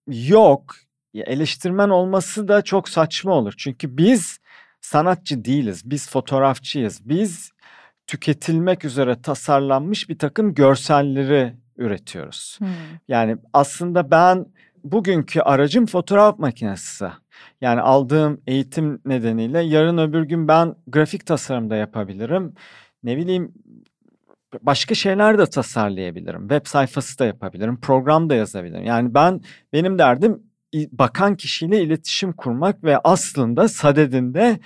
yok eleştirmen olması da çok saçma olur. Çünkü biz sanatçı değiliz. Biz fotoğrafçıyız. Biz tüketilmek üzere tasarlanmış bir takım görselleri üretiyoruz. Hmm. Yani aslında ben bugünkü aracım fotoğraf makinesi. Yani aldığım eğitim nedeniyle yarın öbür gün ben grafik tasarım da yapabilirim. Ne bileyim başka şeyler de tasarlayabilirim. Web sayfası da yapabilirim. Program da yazabilirim. Yani ben benim derdim bakan kişiyle iletişim kurmak ve aslında sadedinde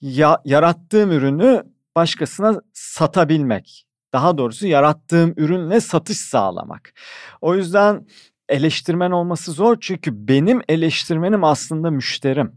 ya, yarattığım ürünü başkasına satabilmek. Daha doğrusu yarattığım ürünle satış sağlamak. O yüzden eleştirmen olması zor çünkü benim eleştirmenim aslında müşterim.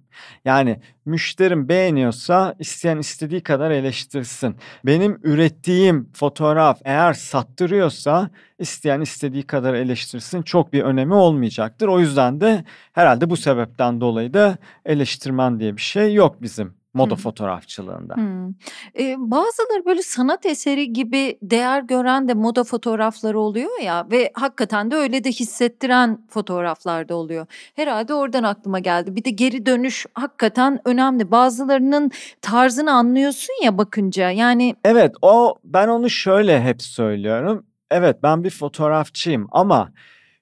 Yani müşterim beğeniyorsa isteyen istediği kadar eleştirsin. Benim ürettiğim fotoğraf eğer sattırıyorsa isteyen istediği kadar eleştirsin çok bir önemi olmayacaktır. O yüzden de herhalde bu sebepten dolayı da eleştirmen diye bir şey yok bizim moda Hıı. fotoğrafçılığında. Hıı. Eee, bazıları böyle sanat eseri gibi değer gören de moda fotoğrafları oluyor ya ve hakikaten de öyle de hissettiren fotoğraflar da oluyor. Herhalde oradan aklıma geldi. Bir de geri dönüş hakikaten önemli. Bazılarının tarzını anlıyorsun ya bakınca. Yani Evet, o ben onu şöyle hep söylüyorum. Evet, ben bir fotoğrafçıyım ama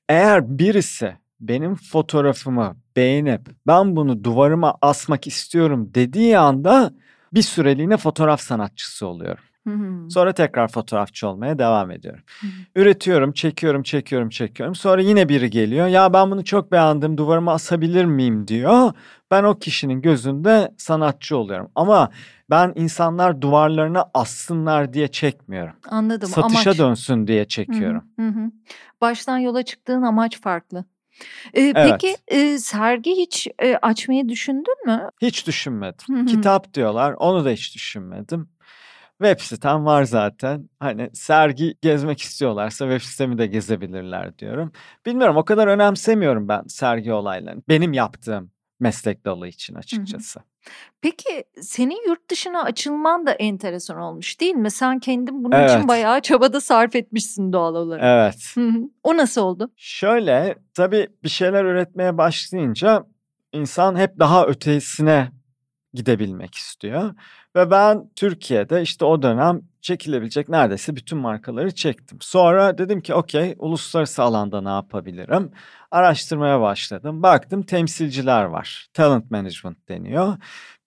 eğer birisi benim fotoğrafımı beğenip ben bunu duvarıma asmak istiyorum dediği anda bir süreliğine fotoğraf sanatçısı oluyorum. Sonra tekrar fotoğrafçı olmaya devam ediyorum. Üretiyorum, çekiyorum, çekiyorum, çekiyorum. Sonra yine biri geliyor. Ya ben bunu çok beğendim, duvarıma asabilir miyim diyor. Ben o kişinin gözünde sanatçı oluyorum. Ama ben insanlar duvarlarına assınlar diye çekmiyorum. Anladım. Satışa amaç. dönsün diye çekiyorum. Hı hı. Baştan yola çıktığın amaç farklı. Ee, Evet. peki e, sergi hiç e, açmayı düşündün mü? Hiç düşünmedim. Kitap diyorlar. Onu da hiç düşünmedim. Web sitem var zaten. Hani sergi gezmek istiyorlarsa web sitemi de gezebilirler diyorum. Bilmiyorum o kadar önemsemiyorum ben sergi olaylarını. Benim yaptığım meslek dalı için açıkçası. Peki senin yurt dışına açılman da enteresan olmuş değil mi? Sen kendin bunun Evet. için bayağı çabada sarf etmişsin doğal olarak. Evet. Hı hı. O nasıl oldu? Şöyle tabii bir şeyler üretmeye başlayınca insan hep daha ötesine gidebilmek istiyor. Ve ben Türkiye'de işte o dönem çekilebilecek neredeyse bütün markaları çektim. Sonra dedim ki okey uluslararası alanda ne yapabilirim? Araştırmaya başladım. Baktım temsilciler var. Talent management deniyor.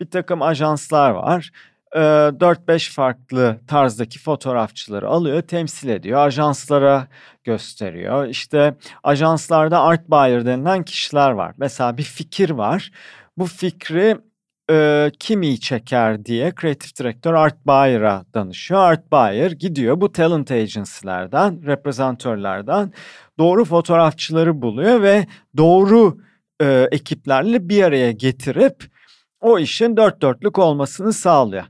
Bir takım ajanslar var. Ee, 4-5 farklı tarzdaki fotoğrafçıları alıyor, temsil ediyor. Ajanslara gösteriyor. İşte ajanslarda art buyer denilen kişiler var. Mesela bir fikir var. Bu fikri e, kim iyi çeker diye kreatif direktör Art Buyer'a danışıyor. Art Buyer gidiyor bu talent agency'lerden, reprezentörlerden doğru fotoğrafçıları buluyor ve doğru e, ekiplerle bir araya getirip o işin dört dörtlük olmasını sağlıyor.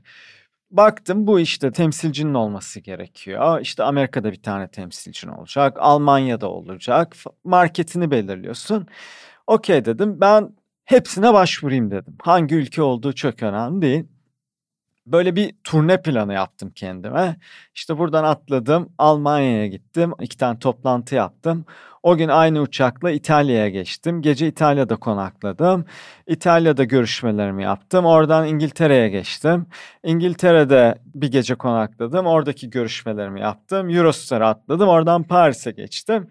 Baktım bu işte temsilcinin olması gerekiyor. İşte Amerika'da bir tane temsilcin olacak, Almanya'da olacak. Marketini belirliyorsun. Okey dedim ben hepsine başvurayım dedim. Hangi ülke olduğu çok önemli değil. Böyle bir turne planı yaptım kendime. İşte buradan atladım, Almanya'ya gittim. iki tane toplantı yaptım. O gün aynı uçakla İtalya'ya geçtim. Gece İtalya'da konakladım. İtalya'da görüşmelerimi yaptım. Oradan İngiltere'ye geçtim. İngiltere'de bir gece konakladım. Oradaki görüşmelerimi yaptım. Eurostar'a atladım. Oradan Paris'e geçtim.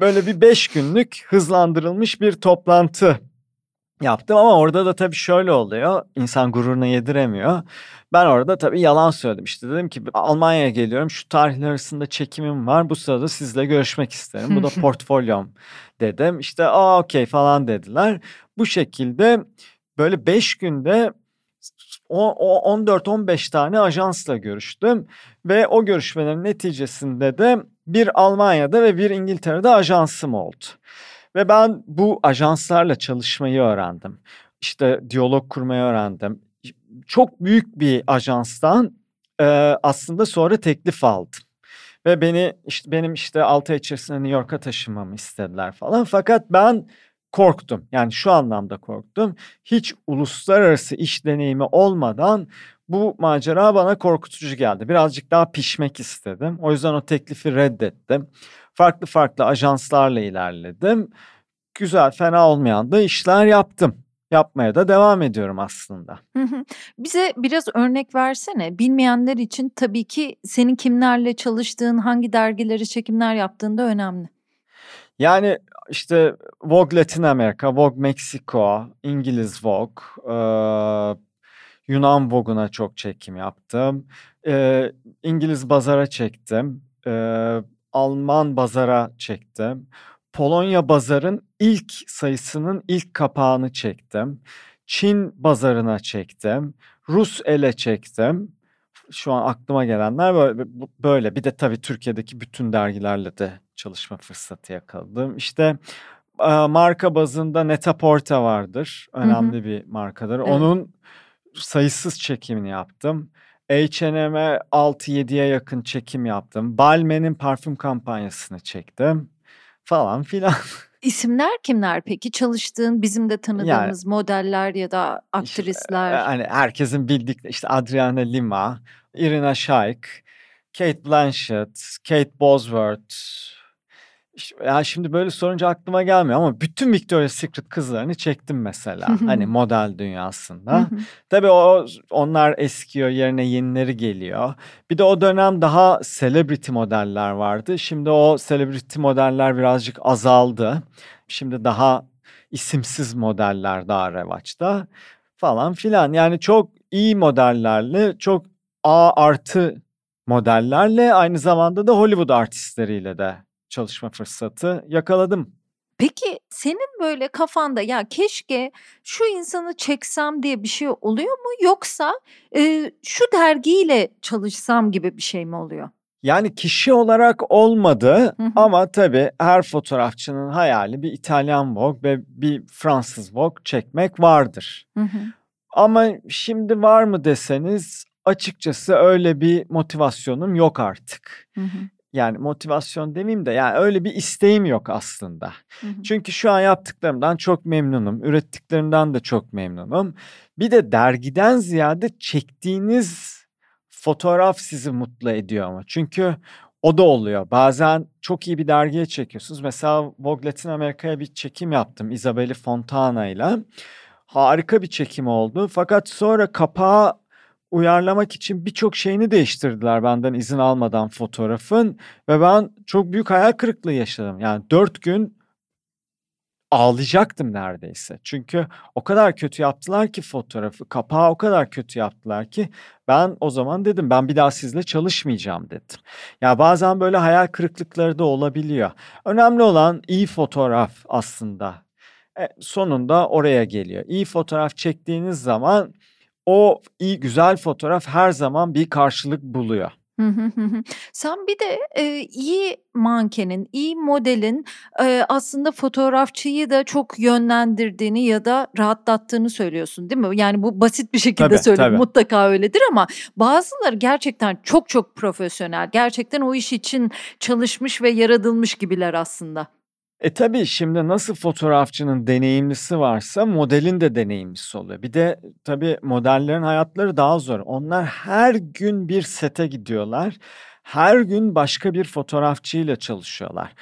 Böyle bir beş günlük hızlandırılmış bir toplantı yaptım ama orada da tabii şöyle oluyor. İnsan gururuna yediremiyor. Ben orada tabii yalan söyledim. İşte dedim ki Almanya'ya geliyorum. Şu tarihler arasında çekimim var. Bu sırada sizle görüşmek isterim. Bu da portfolyom dedim. İşte aa okey falan dediler. Bu şekilde böyle 5 günde o, o 14-15 tane ajansla görüştüm. Ve o görüşmelerin neticesinde de bir Almanya'da ve bir İngiltere'de ajansım oldu. Ve ben bu ajanslarla çalışmayı öğrendim. İşte diyalog kurmayı öğrendim. Çok büyük bir ajanstan e, aslında sonra teklif aldım. Ve beni işte benim işte 6 ay içerisinde New York'a taşınmamı istediler falan. Fakat ben korktum. Yani şu anlamda korktum. Hiç uluslararası iş deneyimi olmadan bu macera bana korkutucu geldi. Birazcık daha pişmek istedim. O yüzden o teklifi reddettim. Farklı farklı ajanslarla ilerledim. Güzel, fena olmayan da işler yaptım. Yapmaya da devam ediyorum aslında. Bize biraz örnek versene. Bilmeyenler için tabii ki senin kimlerle çalıştığın, hangi dergileri çekimler yaptığın da önemli. Yani işte Vogue Latin Amerika, Vogue Meksiko, İngiliz Vogue, eee, Yunan Vogue'una çok çekim yaptım. Eee, İngiliz Bazar'a çektim. Eee, Alman Bazar'a çektim. Polonya Bazar'ın ilk sayısının ilk kapağını çektim. Çin Bazar'ına çektim. Rus El'e çektim. Şu an aklıma gelenler böyle. böyle. Bir de tabii Türkiye'deki bütün dergilerle de çalışma fırsatı yakaladım. İşte marka bazında Net-a-Porter vardır. Hı hı. Önemli bir markadır. Evet. Onun sayısız çekimini yaptım. H&M'e 6-7'ye yakın çekim yaptım. Balmain'in parfüm kampanyasını çektim. Falan filan. İsimler kimler peki? Çalıştığın bizim de Yani tanıdığımız modeller ya da işte, e, aktrisler. hani herkesin bildikleri işte Adriana Lima, Irina Shayk, Kate Blanchett, Kate Bosworth. Ya şimdi böyle sorunca aklıma gelmiyor ama bütün Victoria's Secret kızlarını çektim mesela. hani model dünyasında. Tabii o onlar eskiyor, yerine yenileri geliyor. Bir de o dönem daha celebrity modeller vardı. Şimdi o celebrity modeller birazcık azaldı. Şimdi daha isimsiz modeller daha revaçta falan filan. Yani çok iyi modellerle, çok A artı modellerle aynı zamanda da Hollywood artistleriyle de çalışma fırsatı yakaladım. Peki senin böyle kafanda ya keşke şu insanı çeksem diye bir şey oluyor mu? Yoksa e, şu dergiyle çalışsam gibi bir şey mi oluyor? Yani kişi olarak olmadı Hı hı. ama tabii her fotoğrafçının hayali bir İtalyan Vogue ve bir Fransız Vogue çekmek vardır. Hı hı. Ama şimdi var mı deseniz açıkçası öyle bir motivasyonum yok artık. Hı hı. Yani motivasyon demeyeyim de yani öyle bir isteğim yok aslında. Hı hı. Çünkü şu an yaptıklarımdan çok memnunum. Ürettiklerimden de çok memnunum. Bir de dergiden ziyade çektiğiniz fotoğraf sizi mutlu ediyor ama. Çünkü o da oluyor. Bazen çok iyi bir dergiye çekiyorsunuz. Mesela Vogue Latin Amerika'ya bir çekim yaptım Isabelle Fontana ile. Harika bir çekim oldu. Fakat sonra kapağı uyarlamak için birçok şeyini değiştirdiler benden izin almadan fotoğrafın. Ve ben çok büyük hayal kırıklığı yaşadım. Yani dört gün ağlayacaktım neredeyse. Çünkü o kadar kötü yaptılar ki fotoğrafı, kapağı o kadar kötü yaptılar ki ben o zaman dedim ben bir daha sizle çalışmayacağım dedim. Ya bazen böyle hayal kırıklıkları da olabiliyor. Önemli olan iyi fotoğraf aslında. E, sonunda oraya geliyor. İyi fotoğraf çektiğiniz zaman o iyi güzel fotoğraf her zaman bir karşılık buluyor. Sen bir de e, iyi mankenin, iyi modelin e, aslında fotoğrafçıyı da çok yönlendirdiğini ya da rahatlattığını söylüyorsun değil mi? Yani bu basit bir şekilde Tabii, söyledim. tabii. Mutlaka öyledir ama bazıları gerçekten çok çok profesyonel. Gerçekten o iş için çalışmış ve yaratılmış gibiler aslında. E tabii şimdi nasıl fotoğrafçının deneyimlisi varsa modelin de deneyimlisi oluyor. Bir de tabii modellerin hayatları daha zor. Onlar her gün bir sete gidiyorlar. Her gün başka bir fotoğrafçıyla çalışıyorlar.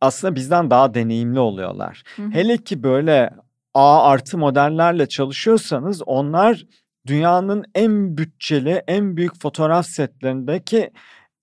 Aslında bizden daha deneyimli oluyorlar. Hı hı. Hele ki böyle A artı modellerle çalışıyorsanız onlar dünyanın en bütçeli, en büyük fotoğraf setlerindeki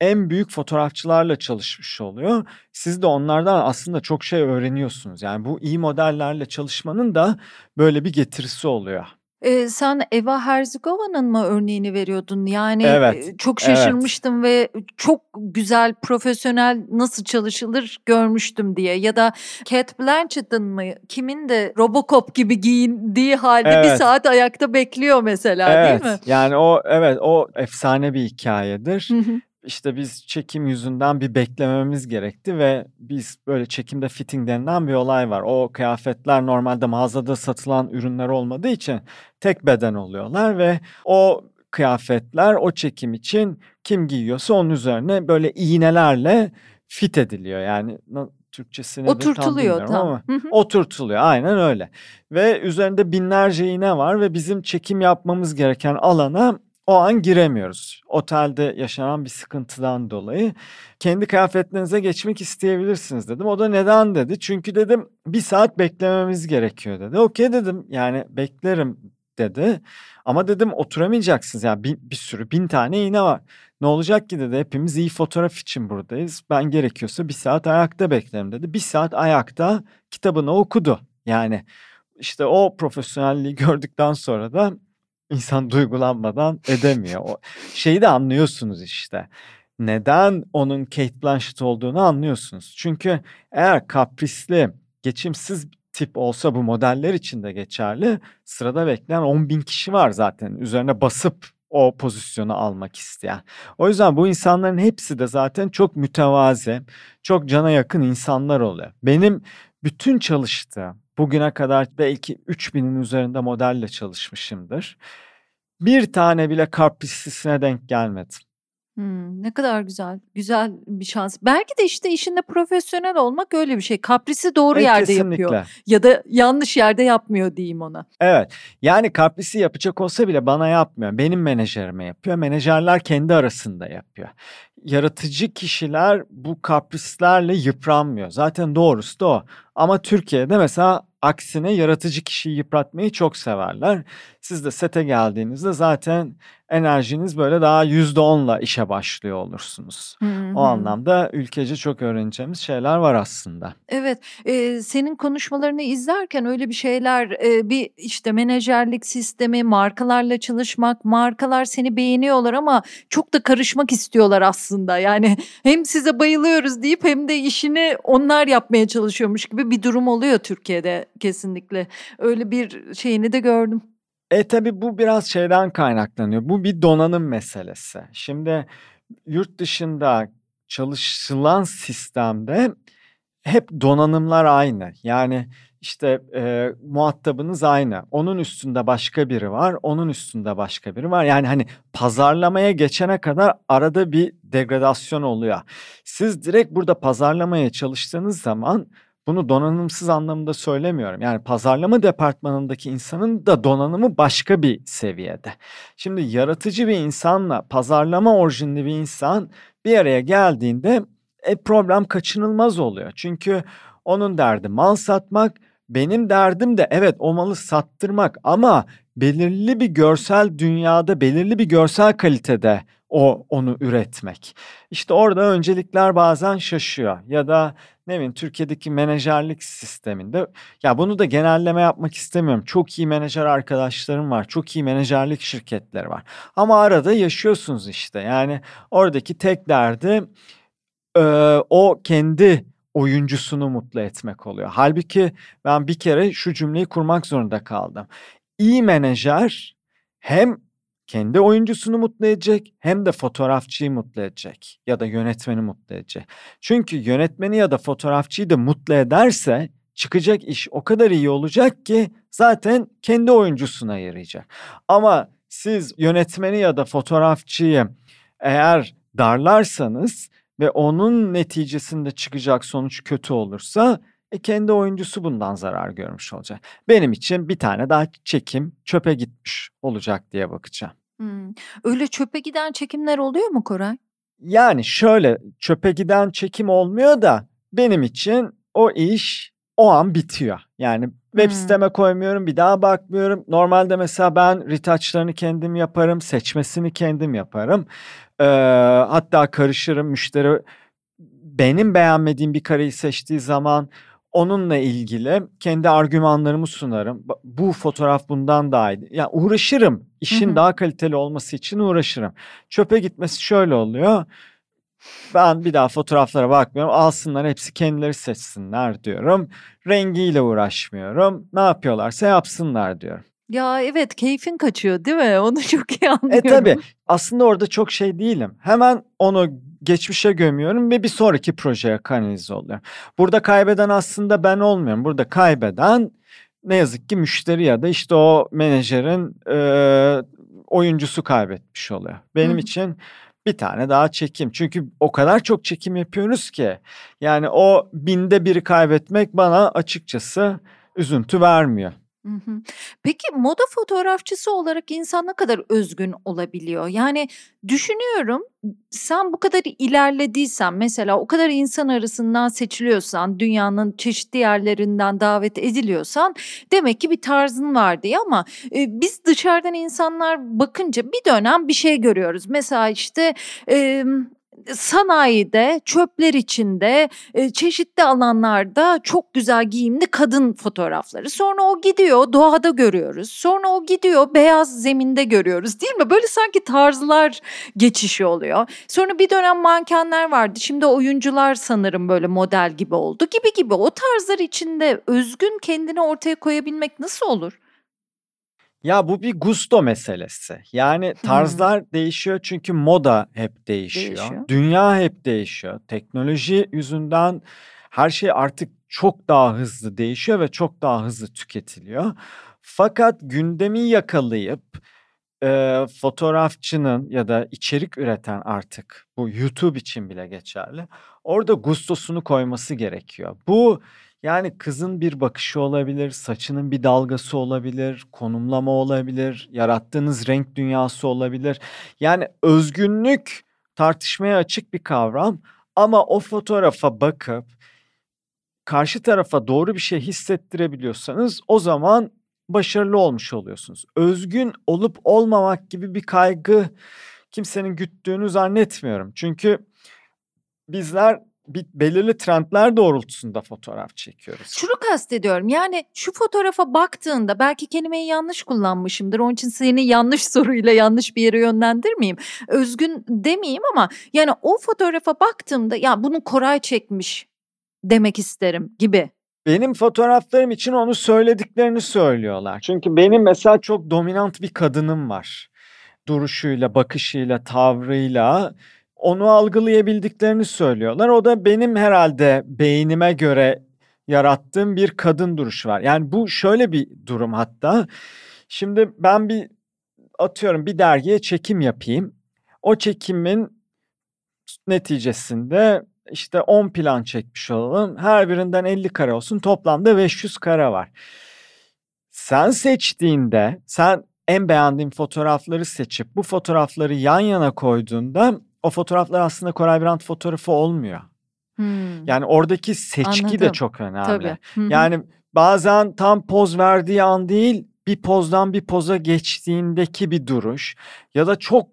en büyük fotoğrafçılarla çalışmış oluyor. Siz de onlardan aslında çok şey öğreniyorsunuz. Yani bu iyi modellerle çalışmanın da böyle bir getirisi oluyor. Ee, sen Eva Herzigova'nın mı örneğini veriyordun? Yani Evet, çok evet. şaşırmıştım ve çok güzel, profesyonel nasıl çalışılır görmüştüm diye. Ya da Kate Blanchett'ın mı? Kimin de Robocop gibi giyindiği halde bir Evet. saat ayakta bekliyor mesela Evet. değil mi? Yani o evet o efsane bir hikayedir. Hı hı. İşte biz çekim yüzünden bir beklememiz gerekti ve biz böyle çekimde fitting denilen bir olay var. O kıyafetler normalde mağazada satılan ürünler olmadığı için tek beden oluyorlar ve o kıyafetler o çekim için kim giyiyorsa onun üzerine böyle iğnelerle fit ediliyor. Yani na- Türkçesi nedir tam Oturtuluyor bilmiyorum tam. ama oturtuluyor aynen öyle. Ve üzerinde binlerce iğne var ve bizim çekim yapmamız gereken alana o an giremiyoruz. Otelde yaşanan bir sıkıntıdan dolayı kendi kıyafetlerinize geçmek isteyebilirsiniz dedim. O da neden dedi. Çünkü dedim bir saat beklememiz gerekiyor dedi. Okey dedim yani beklerim dedi. Ama dedim oturamayacaksınız yani bir, bir sürü bin tane iğne var. Ne olacak ki dedi hepimiz iyi fotoğraf için buradayız. Ben gerekiyorsa bir saat ayakta beklerim dedi. Bir saat ayakta kitabını okudu. Yani işte o profesyonelliği gördükten sonra da insan duygulanmadan edemiyor. O şeyi de anlıyorsunuz işte. Neden onun Kate Blanchett olduğunu anlıyorsunuz. Çünkü eğer kaprisli, geçimsiz tip olsa bu modeller için de geçerli. Sırada bekleyen 10 bin kişi var zaten üzerine basıp o pozisyonu almak isteyen. O yüzden bu insanların hepsi de zaten çok mütevazi, çok cana yakın insanlar oluyor. Benim bütün çalıştığım bugüne kadar belki 3000'in üzerinde modelle çalışmışımdır. Bir tane bile kaprislisine denk gelmedim. Hmm, ne kadar güzel. Güzel bir şans. Belki de işte işinde profesyonel olmak öyle bir şey. Kaprisi doğru E, yerde yapıyor. kesinlikle. Ya da yanlış yerde yapmıyor diyeyim ona. Evet. Yani kaprisi yapacak olsa bile bana yapmıyor. Benim menajerime yapıyor. Menajerler kendi arasında yapıyor. Yaratıcı kişiler bu kaprislerle yıpranmıyor. Zaten doğrusu da o. Ama Türkiye'de mesela aksine yaratıcı kişiyi yıpratmayı çok severler. Siz de sete geldiğinizde zaten enerjiniz böyle daha yüzde onla işe başlıyor olursunuz. Hı hı. O anlamda ülkece çok öğreneceğimiz şeyler var aslında. Evet, eee, senin konuşmalarını izlerken öyle bir şeyler, eee, bir işte menajerlik sistemi, markalarla çalışmak, markalar seni beğeniyorlar ama çok da karışmak istiyorlar aslında. Yani hem size bayılıyoruz deyip hem de işini onlar yapmaya çalışıyormuş gibi bir durum oluyor Türkiye'de kesinlikle. Öyle bir şeyini de gördüm. E tabi bu biraz şeyden kaynaklanıyor. Bu bir donanım meselesi. Şimdi yurt dışında çalışılan sistemde hep donanımlar aynı. Yani işte e, muhatabınız aynı. Onun üstünde başka biri var, onun üstünde başka biri var. Yani hani pazarlamaya geçene kadar arada bir degradasyon oluyor. Siz direkt burada pazarlamaya çalıştığınız zaman bunu donanımsız anlamında söylemiyorum. Yani pazarlama departmanındaki insanın da donanımı başka bir seviyede. Şimdi yaratıcı bir insanla pazarlama orijinli bir insan bir araya geldiğinde e, problem kaçınılmaz oluyor. Çünkü onun derdi mal satmak, benim derdim de evet o malı sattırmak ama belirli bir görsel dünyada, belirli bir görsel kalitede o onu üretmek. İşte orada öncelikler bazen şaşıyor ya da ne bileyim Türkiye'deki menajerlik sisteminde ya bunu da genelleme yapmak istemiyorum. Çok iyi menajer arkadaşlarım var. Çok iyi menajerlik şirketleri var. Ama arada yaşıyorsunuz işte. Yani oradaki tek derdi e, o kendi oyuncusunu mutlu etmek oluyor. Halbuki ben bir kere şu cümleyi kurmak zorunda kaldım. İyi menajer hem kendi oyuncusunu mutlu edecek hem de fotoğrafçıyı mutlu edecek ya da yönetmeni mutlu edecek. Çünkü yönetmeni ya da fotoğrafçıyı da mutlu ederse çıkacak iş o kadar iyi olacak ki zaten kendi oyuncusuna yarayacak. Ama siz yönetmeni ya da fotoğrafçıyı eğer darlarsanız ve onun neticesinde çıkacak sonuç kötü olursa e kendi oyuncusu bundan zarar görmüş olacak. Benim için bir tane daha çekim çöpe gitmiş olacak diye bakacağım. Hımm. Öyle çöpe giden çekimler oluyor mu Koray? Yani şöyle, çöpe giden çekim olmuyor da benim için o iş o an bitiyor. Yani web Hımm. siteme koymuyorum, bir daha bakmıyorum. Normalde mesela ben retouch'larını kendim yaparım, seçmesini kendim yaparım. Eee, hatta karışırım, müşteri benim beğenmediğim bir kareyi seçtiği zaman onunla ilgili kendi argümanlarımı sunarım. bu fotoğraf bundan daha iyi. Yani uğraşırım. İşin hı. daha kaliteli olması için uğraşırım. Çöpe gitmesi şöyle oluyor. Ben bir daha fotoğraflara bakmıyorum. Alsınlar hepsi kendileri seçsinler diyorum. Rengiyle uğraşmıyorum. Ne yapıyorlarsa yapsınlar diyorum. Ya evet keyfin kaçıyor değil mi? Onu çok iyi anlıyorum. E tabi aslında orada çok şey değilim. Hemen onu geçmişe gömüyorum ve bir sonraki projeye kanalize oluyor. Burada kaybeden aslında ben olmuyorum. Burada kaybeden ne yazık ki müşteri ya da işte o menajerin e, oyuncusu kaybetmiş oluyor. Benim Hı. için bir tane daha çekim. Çünkü o kadar çok çekim yapıyoruz ki yani o binde biri kaybetmek bana açıkçası üzüntü vermiyor. Peki moda fotoğrafçısı olarak insan ne kadar özgün olabiliyor? Yani düşünüyorum sen bu kadar ilerlediysen mesela o kadar insan arasından seçiliyorsan dünyanın çeşitli yerlerinden davet ediliyorsan demek ki bir tarzın var diye ama e, biz dışarıdan insanlar bakınca bir dönem bir şey görüyoruz. Mesela işte e, sanayide, çöpler içinde, e, çeşitli alanlarda çok güzel giyimli kadın fotoğrafları. Sonra o gidiyor doğada görüyoruz. Sonra o gidiyor beyaz zeminde görüyoruz değil mi? Böyle sanki tarzlar geçişi oluyor. Sonra bir dönem mankenler vardı. Şimdi oyuncular sanırım böyle model gibi oldu gibi gibi. O tarzlar içinde özgün kendini ortaya koyabilmek nasıl olur? Ya bu bir gusto meselesi. Yani tarzlar hmm. değişiyor çünkü moda hep değişiyor. değişiyor. Dünya hep değişiyor. Teknoloji yüzünden her şey artık çok daha hızlı değişiyor ve çok daha hızlı tüketiliyor. Fakat gündemi yakalayıp e, fotoğrafçının ya da içerik üreten artık bu YouTube için bile geçerli. Orada gustosunu koyması gerekiyor. Bu yani kızın bir bakışı olabilir, saçının bir dalgası olabilir, konumlama olabilir, yarattığınız renk dünyası olabilir. Yani özgünlük tartışmaya açık bir kavram ama o fotoğrafa bakıp karşı tarafa doğru bir şey hissettirebiliyorsanız o zaman başarılı olmuş oluyorsunuz. Özgün olup olmamak gibi bir kaygı kimsenin güttüğünü zannetmiyorum. Çünkü bizler bir belirli trendler doğrultusunda fotoğraf çekiyoruz. Şunu kastediyorum yani şu fotoğrafa baktığında belki kelimeyi yanlış kullanmışımdır. Onun için seni yanlış soruyla yanlış bir yere yönlendirmeyeyim. Özgün demeyeyim ama yani o fotoğrafa baktığımda ya bunu Koray çekmiş demek isterim gibi. Benim fotoğraflarım için onu söylediklerini söylüyorlar. Çünkü benim mesela çok dominant bir kadınım var. Duruşuyla, bakışıyla, tavrıyla onu algılayabildiklerini söylüyorlar. O da benim herhalde beynime göre yarattığım bir kadın duruşu var. Yani bu şöyle bir durum hatta. Şimdi ben bir atıyorum bir dergiye çekim yapayım. O çekimin neticesinde işte 10 plan çekmiş olalım. Her birinden 50 kare olsun. Toplamda 500 kare var. Sen seçtiğinde, sen en beğendiğin fotoğrafları seçip bu fotoğrafları yan yana koyduğunda o fotoğraflar aslında Koray Brandt fotoğrafı olmuyor. Hmm. Yani oradaki seçki Anladım. de çok önemli. Tabii. Yani bazen tam poz verdiği an değil, bir pozdan bir poza geçtiğindeki bir duruş ya da çok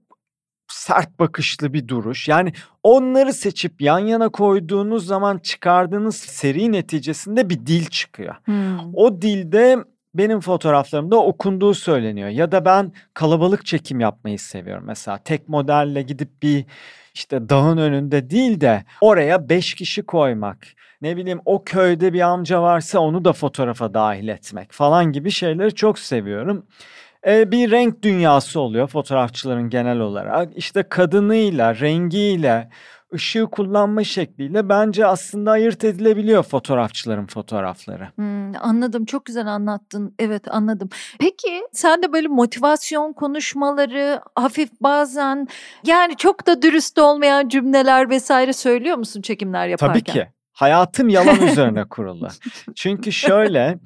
sert bakışlı bir duruş. Yani onları seçip yan yana koyduğunuz zaman çıkardığınız seri neticesinde bir dil çıkıyor. Hmm. O dilde benim fotoğraflarımda okunduğu söyleniyor. Ya da ben kalabalık çekim yapmayı seviyorum. Mesela tek modelle gidip bir işte dağın önünde değil de oraya beş kişi koymak. Ne bileyim o köyde bir amca varsa onu da fotoğrafa dahil etmek falan gibi şeyleri çok seviyorum. Ee, bir renk dünyası oluyor fotoğrafçıların genel olarak. İşte kadınıyla, rengiyle, ışığı kullanma şekliyle bence aslında ayırt edilebiliyor fotoğrafçıların fotoğrafları. Hmm, anladım çok güzel anlattın evet anladım. Peki sen de böyle motivasyon konuşmaları hafif bazen yani çok da dürüst olmayan cümleler vesaire söylüyor musun çekimler yaparken? Tabii ki. Hayatım yalan üzerine kurulu. Çünkü şöyle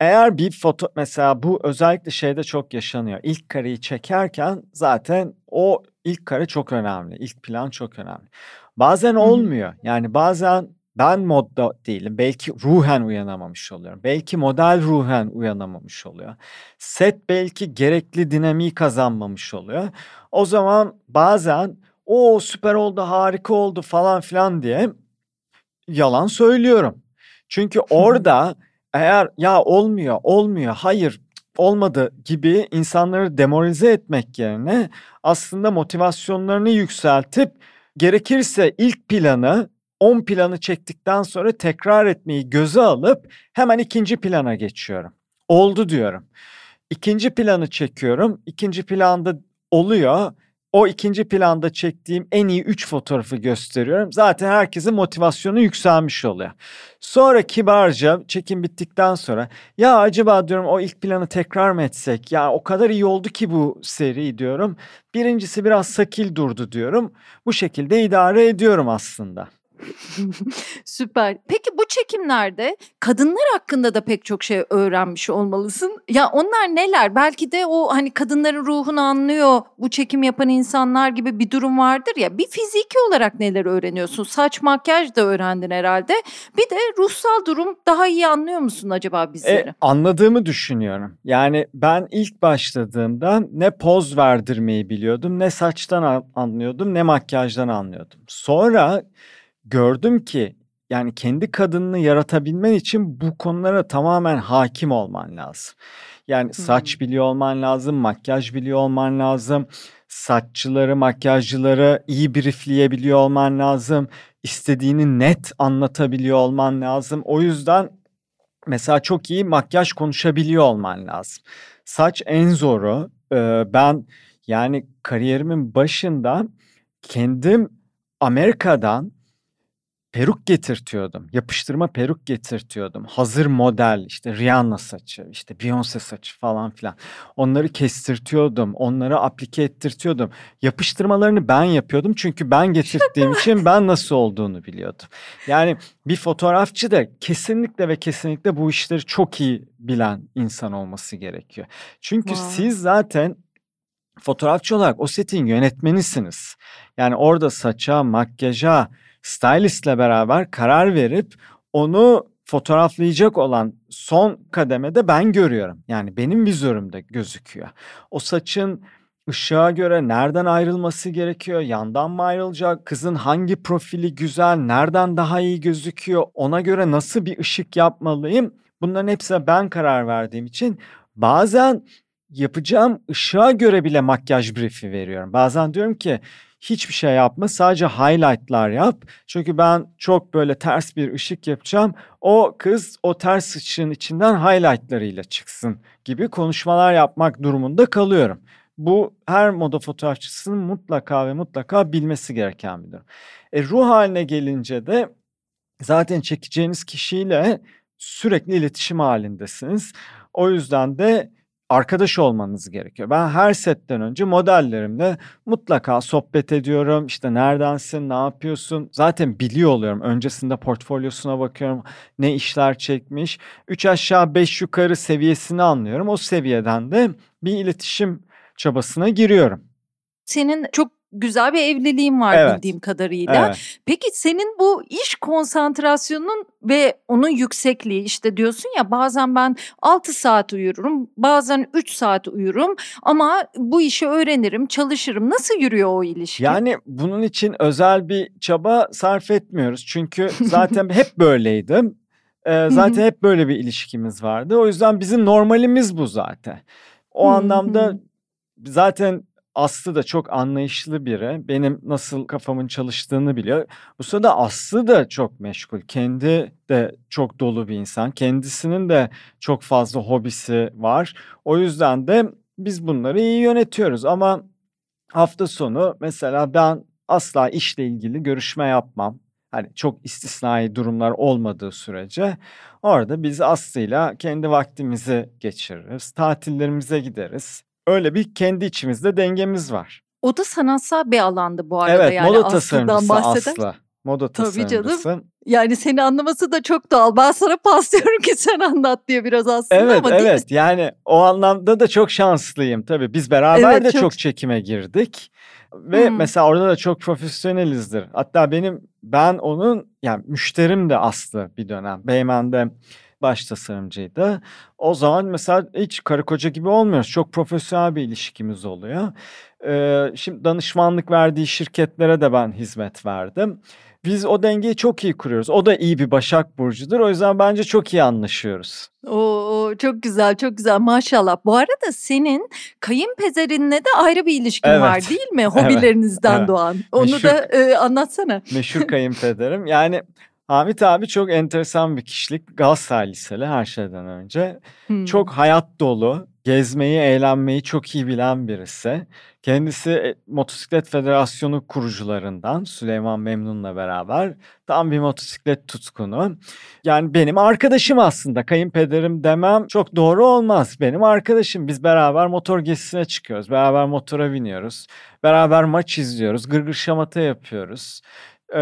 eğer bir foto mesela bu özellikle şeyde çok yaşanıyor. İlk kareyi çekerken zaten o ilk kare çok önemli. İlk plan çok önemli. Bazen olmuyor. Yani bazen ben modda değilim. Belki ruhen uyanamamış oluyorum. Belki model ruhen uyanamamış oluyor. Set belki gerekli dinamiği kazanmamış oluyor. O zaman bazen o süper oldu, harika oldu falan filan diye yalan söylüyorum. Çünkü orada eğer ya olmuyor, olmuyor, hayır olmadı gibi insanları demoralize etmek yerine aslında motivasyonlarını yükseltip gerekirse ilk planı 10 planı çektikten sonra tekrar etmeyi göze alıp hemen ikinci plana geçiyorum. Oldu diyorum. İkinci planı çekiyorum. İkinci planda oluyor o ikinci planda çektiğim en iyi 3 fotoğrafı gösteriyorum. Zaten herkesin motivasyonu yükselmiş oluyor. Sonra kibarca çekim bittikten sonra ya acaba diyorum o ilk planı tekrar mı etsek? Ya o kadar iyi oldu ki bu seri diyorum. Birincisi biraz sakil durdu diyorum. Bu şekilde idare ediyorum aslında. Süper. Peki bu çekimlerde kadınlar hakkında da pek çok şey öğrenmiş olmalısın. Ya onlar neler? Belki de o hani kadınların ruhunu anlıyor bu çekim yapan insanlar gibi bir durum vardır ya. Bir fiziki olarak neler öğreniyorsun? Saç makyaj da öğrendin herhalde. Bir de ruhsal durum daha iyi anlıyor musun acaba bizleri? E, anladığımı düşünüyorum. Yani ben ilk başladığımda ne poz verdirmeyi biliyordum, ne saçtan anlıyordum, ne makyajdan anlıyordum. Sonra gördüm ki yani kendi kadınını yaratabilmen için bu konulara tamamen hakim olman lazım. Yani saç biliyor olman lazım, makyaj biliyor olman lazım. Saççıları, makyajcıları iyi briefleyebiliyor olman lazım. İstediğini net anlatabiliyor olman lazım. O yüzden mesela çok iyi makyaj konuşabiliyor olman lazım. Saç en zoru. Ben yani kariyerimin başında kendim Amerika'dan peruk getirtiyordum. Yapıştırma peruk getirtiyordum. Hazır model işte Rihanna saçı, işte Beyoncé saçı falan filan. Onları kestirtiyordum. Onları aplike ettirtiyordum. Yapıştırmalarını ben yapıyordum çünkü ben getirdiğim için ben nasıl olduğunu biliyordum. Yani bir fotoğrafçı da kesinlikle ve kesinlikle bu işleri çok iyi bilen insan olması gerekiyor. Çünkü wow. siz zaten fotoğrafçı olarak o setin yönetmenisiniz. Yani orada saça, makyaja, stylistle beraber karar verip onu fotoğraflayacak olan son kademede ben görüyorum. Yani benim vizörümde gözüküyor. O saçın ışığa göre nereden ayrılması gerekiyor? Yandan mı ayrılacak? Kızın hangi profili güzel? Nereden daha iyi gözüküyor? Ona göre nasıl bir ışık yapmalıyım? Bunların hepsine ben karar verdiğim için bazen yapacağım ışığa göre bile makyaj briefi veriyorum. Bazen diyorum ki hiçbir şey yapma sadece highlightlar yap. Çünkü ben çok böyle ters bir ışık yapacağım. O kız o ters ışığın içinden highlightlarıyla çıksın gibi konuşmalar yapmak durumunda kalıyorum. Bu her moda fotoğrafçısının mutlaka ve mutlaka bilmesi gereken bir durum. E, ruh haline gelince de zaten çekeceğiniz kişiyle sürekli iletişim halindesiniz. O yüzden de arkadaş olmanız gerekiyor. Ben her setten önce modellerimle mutlaka sohbet ediyorum. İşte neredensin, ne yapıyorsun? Zaten biliyor oluyorum. Öncesinde portfolyosuna bakıyorum. Ne işler çekmiş. Üç aşağı beş yukarı seviyesini anlıyorum. O seviyeden de bir iletişim çabasına giriyorum. Senin çok güzel bir evliliğin var Evet. bildiğim kadarıyla. Evet. Peki senin bu iş konsantrasyonun ve onun yüksekliği işte diyorsun ya bazen ben 6 saat uyurum, bazen 3 saat uyurum ama bu işi öğrenirim, çalışırım. Nasıl yürüyor o ilişki? Yani bunun için özel bir çaba sarf etmiyoruz. Çünkü zaten hep böyleydim. Ee, zaten hep böyle bir ilişkimiz vardı. O yüzden bizim normalimiz bu zaten. O anlamda zaten Aslı da çok anlayışlı biri. Benim nasıl kafamın çalıştığını biliyor. Bu sırada Aslı da çok meşgul. Kendi de çok dolu bir insan. Kendisinin de çok fazla hobisi var. O yüzden de biz bunları iyi yönetiyoruz. Ama hafta sonu mesela ben asla işle ilgili görüşme yapmam. Hani çok istisnai durumlar olmadığı sürece orada biz Aslı'yla kendi vaktimizi geçiririz. Tatillerimize gideriz. Öyle bir kendi içimizde dengemiz var. O da sanatsal bir alandı bu arada Evet, yani moda Aslı'dan tasarımcısı. Aslı. Moda Tabii canım. tasarımcısı. Yani seni anlaması da çok doğal. Ben sana paslıyorum ki sen anlat diye biraz aslında Evet ama değil mi? evet yani o anlamda da çok şanslıyım tabii. Biz beraber Evet, de çok- çok... çekime girdik. Ve Hmm. mesela orada da çok profesyonelizdir. Hatta benim ben onun yani müşterim de Aslı bir dönem. Beymen'de baş tasarımcıydı. O zaman mesela hiç karı koca gibi olmuyoruz. Çok profesyonel bir ilişkimiz oluyor. Ee, şimdi danışmanlık verdiği şirketlere de ben hizmet verdim. Biz o dengeyi çok iyi kuruyoruz. O da iyi bir Başak Burcu'dur. O yüzden bence çok iyi anlaşıyoruz. Oo, çok güzel çok güzel maşallah. Bu arada senin kayınpederinle de ayrı bir ilişkin Evet. var değil mi? Hobilerinizden Evet. doğan. Onu Meşhur. da e, anlatsana. Meşhur kayınpederim. Yani Hamit abi çok enteresan bir kişilik. Galatasaray Liseli her şeyden önce. Hmm. Çok hayat dolu, gezmeyi, eğlenmeyi çok iyi bilen birisi. Kendisi e, Motosiklet Federasyonu kurucularından Süleyman Memnun'la beraber tam bir motosiklet tutkunu. Yani benim arkadaşım aslında kayınpederim demem çok doğru olmaz. Benim arkadaşım biz beraber motor gezisine çıkıyoruz. Beraber motora biniyoruz. Beraber maç izliyoruz. Gırgır şamata yapıyoruz. Ee,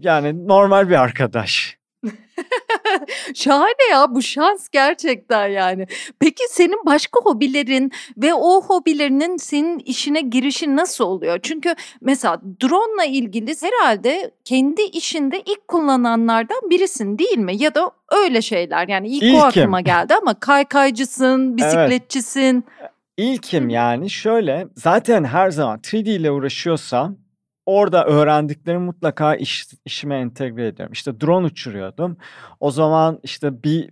yani normal bir arkadaş. Şahane ya bu şans gerçekten yani. Peki senin başka hobilerin ve o hobilerinin senin işine girişin nasıl oluyor? Çünkü mesela drone'la ilgili herhalde kendi işinde ilk kullananlardan birisin değil mi? Ya da öyle şeyler yani ilk o İlkim. aklıma geldi ama kaykaycısın, bisikletçisin. İlkim yani şöyle zaten her zaman 3D ile uğraşıyorsam orada öğrendiklerimi mutlaka iş, işime entegre ediyorum. İşte drone uçuruyordum. O zaman işte bir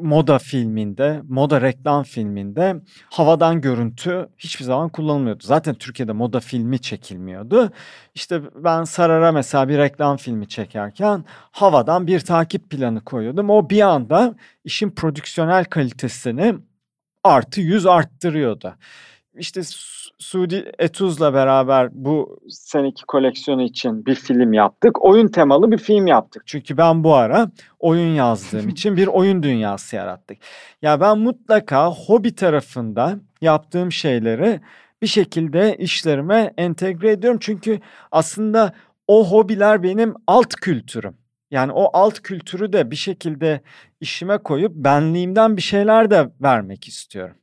moda filminde, moda reklam filminde havadan görüntü hiçbir zaman kullanılmıyordu. Zaten Türkiye'de moda filmi çekilmiyordu. İşte ben Sarar'a mesela bir reklam filmi çekerken havadan bir takip planı koyuyordum. O bir anda işin prodüksiyonel kalitesini artı 100 arttırıyordu. İşte Su- Suudi Etuz'la beraber bu seneki koleksiyonu için bir film yaptık. Oyun temalı bir film yaptık. Çünkü ben bu ara oyun yazdığım için bir oyun dünyası yarattık. Ya ben mutlaka hobi tarafında yaptığım şeyleri bir şekilde işlerime entegre ediyorum. Çünkü aslında o hobiler benim alt kültürüm. Yani o alt kültürü de bir şekilde işime koyup benliğimden bir şeyler de vermek istiyorum.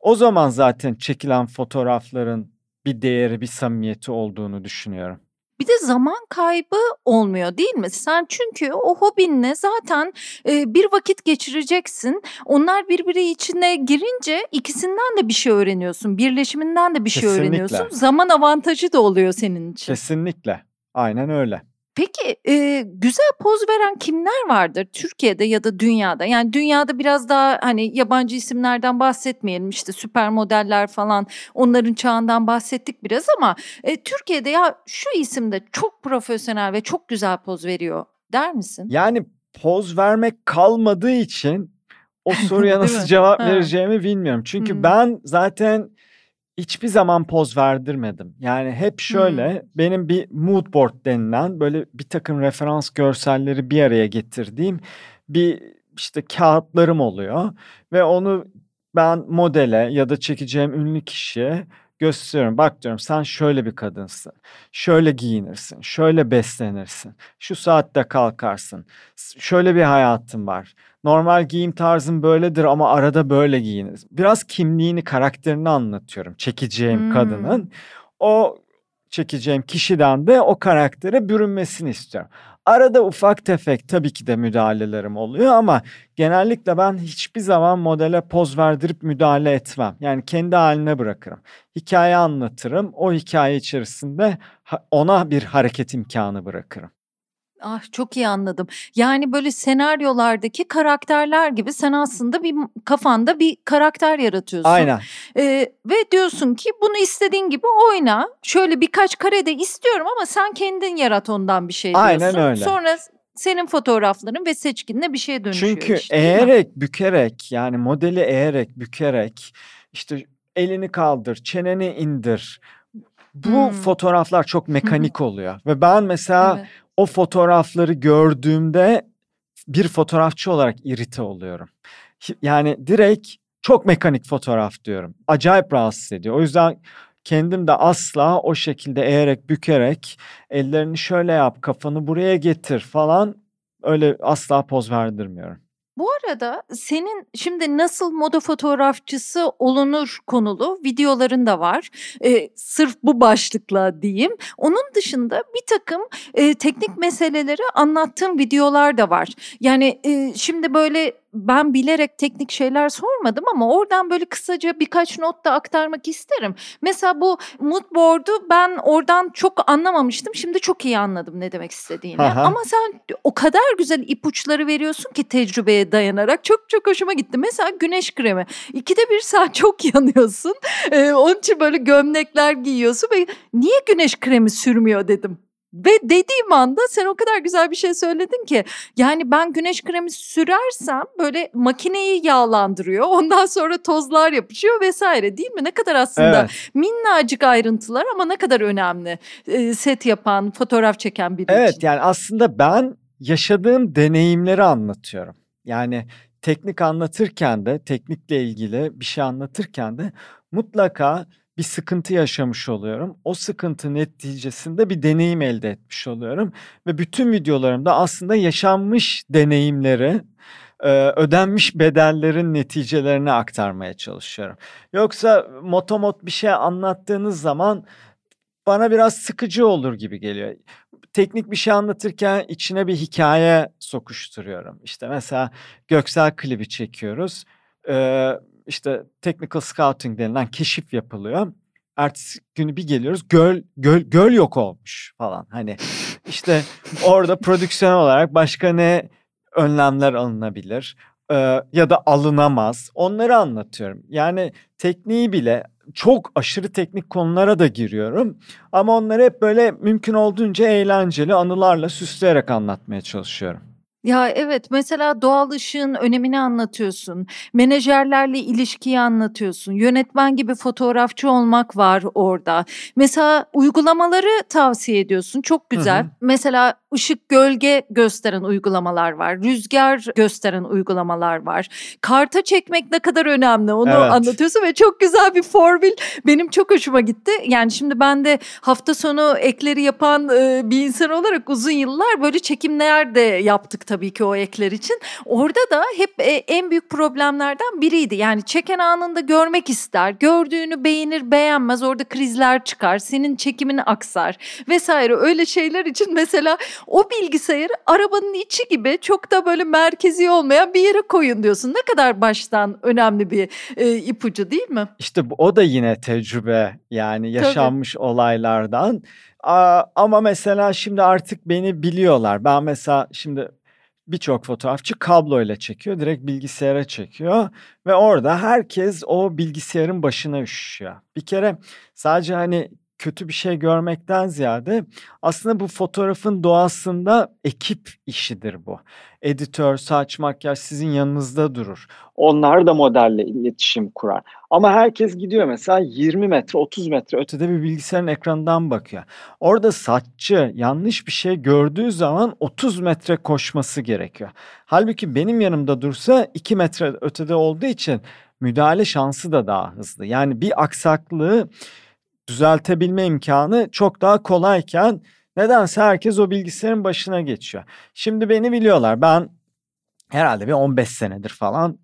O zaman zaten çekilen fotoğrafların bir değeri, bir samimiyeti olduğunu düşünüyorum. Bir de zaman kaybı olmuyor değil mi? Sen çünkü o hobinle zaten e, bir vakit geçireceksin. Onlar birbiri içine girince ikisinden de bir şey öğreniyorsun. Birleşiminden de bir şey Kesinlikle. öğreniyorsun. Zaman avantajı da oluyor senin için. Kesinlikle. Aynen öyle. Peki e, güzel poz veren kimler vardır Türkiye'de ya da dünyada? Yani dünyada biraz daha hani yabancı isimlerden bahsetmeyelim işte süper modeller falan onların çağından bahsettik biraz ama e, Türkiye'de ya şu isim de çok profesyonel ve çok güzel poz veriyor der misin? Yani poz vermek kalmadığı için o soruya nasıl cevap vereceğimi bilmiyorum. Çünkü Hmm. ben zaten hiçbir zaman poz verdirmedim. Yani hep şöyle hmm. benim bir mood board denilen böyle bir takım referans görselleri bir araya getirdiğim bir işte kağıtlarım oluyor ve onu ben modele ya da çekeceğim ünlü kişiye gösteriyorum. Bak diyorum sen şöyle bir kadınsın. Şöyle giyinirsin. Şöyle beslenirsin. Şu saatte kalkarsın. Şöyle bir hayatın var. Normal giyim tarzın böyledir ama arada böyle giyinir. Biraz kimliğini, karakterini anlatıyorum çekeceğim hmm. kadının. O çekeceğim kişiden de o karaktere bürünmesini istiyorum. Arada ufak tefek tabii ki de müdahalelerim oluyor ama genellikle ben hiçbir zaman modele poz verdirip müdahale etmem. Yani kendi haline bırakırım. Hikaye anlatırım. O hikaye içerisinde ona bir hareket imkanı bırakırım. Ah çok iyi anladım. Yani böyle senaryolardaki karakterler gibi sen aslında bir kafanda bir karakter yaratıyorsun. Aynen. Ee, ve diyorsun ki bunu istediğin gibi oyna. Şöyle birkaç karede istiyorum ama sen kendin yarat ondan bir şey diyorsun. Aynen öyle. Sonra senin fotoğrafların ve seçkinle bir şeye dönüşüyor. Çünkü işte, eğerek bükerek yani modeli eğerek bükerek işte elini kaldır çeneni indir. Bu hmm. fotoğraflar çok mekanik oluyor ve ben mesela evet o fotoğrafları gördüğümde bir fotoğrafçı olarak irite oluyorum. Yani direkt çok mekanik fotoğraf diyorum. Acayip rahatsız ediyor. O yüzden kendim de asla o şekilde eğerek bükerek ellerini şöyle yap kafanı buraya getir falan öyle asla poz verdirmiyorum. Bu arada senin şimdi nasıl moda fotoğrafçısı olunur konulu videoların da var. Ee, sırf bu başlıkla diyeyim. Onun dışında bir takım e, teknik meseleleri anlattığım videolar da var. Yani e, şimdi böyle ben bilerek teknik şeyler sormadım ama oradan böyle kısaca birkaç not da aktarmak isterim. Mesela bu mood board'u ben oradan çok anlamamıştım. Şimdi çok iyi anladım ne demek istediğini. Aha. Ama sen o kadar güzel ipuçları veriyorsun ki tecrübeye dayanarak. Çok çok hoşuma gitti. Mesela güneş kremi. İkide bir saat çok yanıyorsun. Ee, onun için böyle gömlekler giyiyorsun ve niye güneş kremi sürmüyor dedim. Ve dediğim anda sen o kadar güzel bir şey söyledin ki yani ben güneş kremi sürersem böyle makineyi yağlandırıyor. Ondan sonra tozlar yapışıyor vesaire değil mi? Ne kadar aslında evet. minnacık ayrıntılar ama ne kadar önemli e, set yapan, fotoğraf çeken biri evet, için. yani aslında ben yaşadığım deneyimleri anlatıyorum. Yani teknik anlatırken de teknikle ilgili bir şey anlatırken de mutlaka bir sıkıntı yaşamış oluyorum. O sıkıntı neticesinde bir deneyim elde etmiş oluyorum ve bütün videolarımda aslında yaşanmış deneyimleri ödenmiş bedellerin neticelerini aktarmaya çalışıyorum. Yoksa motomot bir şey anlattığınız zaman bana biraz sıkıcı olur gibi geliyor. Teknik bir şey anlatırken içine bir hikaye sokuşturuyorum. İşte mesela Göksel klibi çekiyoruz. Ee, işte technical scouting denilen keşif yapılıyor. Ertesi günü bir geliyoruz göl göl göl yok olmuş falan. Hani işte orada prodüksiyon olarak başka ne önlemler alınabilir ee, ya da alınamaz. Onları anlatıyorum. Yani tekniği bile çok aşırı teknik konulara da giriyorum. Ama onları hep böyle mümkün olduğunca eğlenceli anılarla süsleyerek anlatmaya çalışıyorum. Ya evet mesela doğal ışığın önemini anlatıyorsun. Menajerlerle ilişkiyi anlatıyorsun. Yönetmen gibi fotoğrafçı olmak var orada. Mesela uygulamaları tavsiye ediyorsun. Çok güzel. Hı hı. Mesela ışık gölge gösteren uygulamalar var. Rüzgar gösteren uygulamalar var. Karta çekmek ne kadar önemli onu evet. anlatıyorsun ve çok güzel bir formül. Benim çok hoşuma gitti. Yani şimdi ben de hafta sonu ekleri yapan bir insan olarak uzun yıllar böyle çekimler de yaptık tabii ki o ekler için. Orada da hep e, en büyük problemlerden biriydi. Yani çeken anında görmek ister. Gördüğünü beğenir beğenmez orada krizler çıkar. Senin çekimin aksar vesaire öyle şeyler için mesela o bilgisayarı arabanın içi gibi çok da böyle merkezi olmayan bir yere koyun diyorsun. Ne kadar baştan önemli bir e, ipucu değil mi? İşte o da yine tecrübe yani yaşanmış Tabii. olaylardan. Aa, ama mesela şimdi artık beni biliyorlar. Ben mesela şimdi birçok fotoğrafçı kablo çekiyor. Direkt bilgisayara çekiyor ve orada herkes o bilgisayarın başına üşüyor. Bir kere sadece hani kötü bir şey görmekten ziyade aslında bu fotoğrafın doğasında ekip işidir bu. Editör, saç, makyaj sizin yanınızda durur. Onlar da modelle iletişim kurar. Ama herkes gidiyor mesela 20 metre, 30 metre ötede bir bilgisayarın ekranından bakıyor. Orada saççı yanlış bir şey gördüğü zaman 30 metre koşması gerekiyor. Halbuki benim yanımda dursa 2 metre ötede olduğu için müdahale şansı da daha hızlı. Yani bir aksaklığı düzeltebilme imkanı çok daha kolayken nedense herkes o bilgisayarın başına geçiyor. Şimdi beni biliyorlar. Ben herhalde bir 15 senedir falan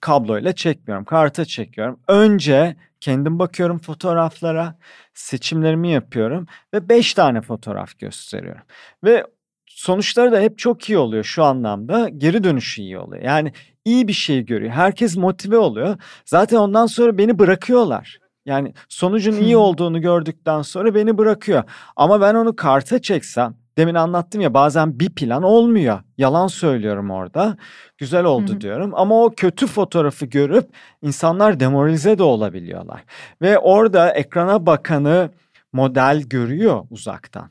kabloyla çekmiyorum. Karta çekiyorum. Önce kendim bakıyorum fotoğraflara, seçimlerimi yapıyorum ve 5 tane fotoğraf gösteriyorum. Ve sonuçları da hep çok iyi oluyor şu anlamda. Geri dönüşü iyi oluyor. Yani iyi bir şey görüyor. Herkes motive oluyor. Zaten ondan sonra beni bırakıyorlar. Yani sonucun iyi olduğunu gördükten sonra beni bırakıyor. Ama ben onu karta çeksem demin anlattım ya bazen bir plan olmuyor. Yalan söylüyorum orada. Güzel oldu Hı-hı. diyorum ama o kötü fotoğrafı görüp insanlar demoralize de olabiliyorlar. Ve orada ekrana bakanı model görüyor uzaktan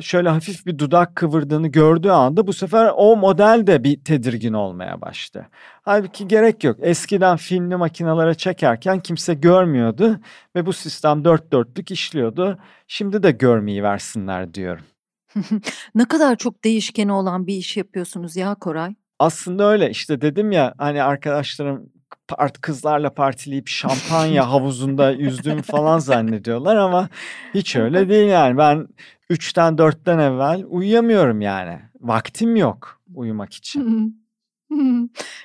şöyle hafif bir dudak kıvırdığını gördüğü anda bu sefer o model de bir tedirgin olmaya başladı. Halbuki gerek yok. Eskiden filmli makinalara çekerken kimse görmüyordu ve bu sistem dört dörtlük işliyordu. Şimdi de görmeyi versinler diyorum. ne kadar çok değişkeni olan bir iş yapıyorsunuz ya Koray. Aslında öyle işte dedim ya hani arkadaşlarım part kızlarla partileyip şampanya havuzunda yüzdüğümü falan zannediyorlar ama hiç öyle değil yani. Ben 3'ten 4'ten evvel uyuyamıyorum yani. Vaktim yok uyumak için.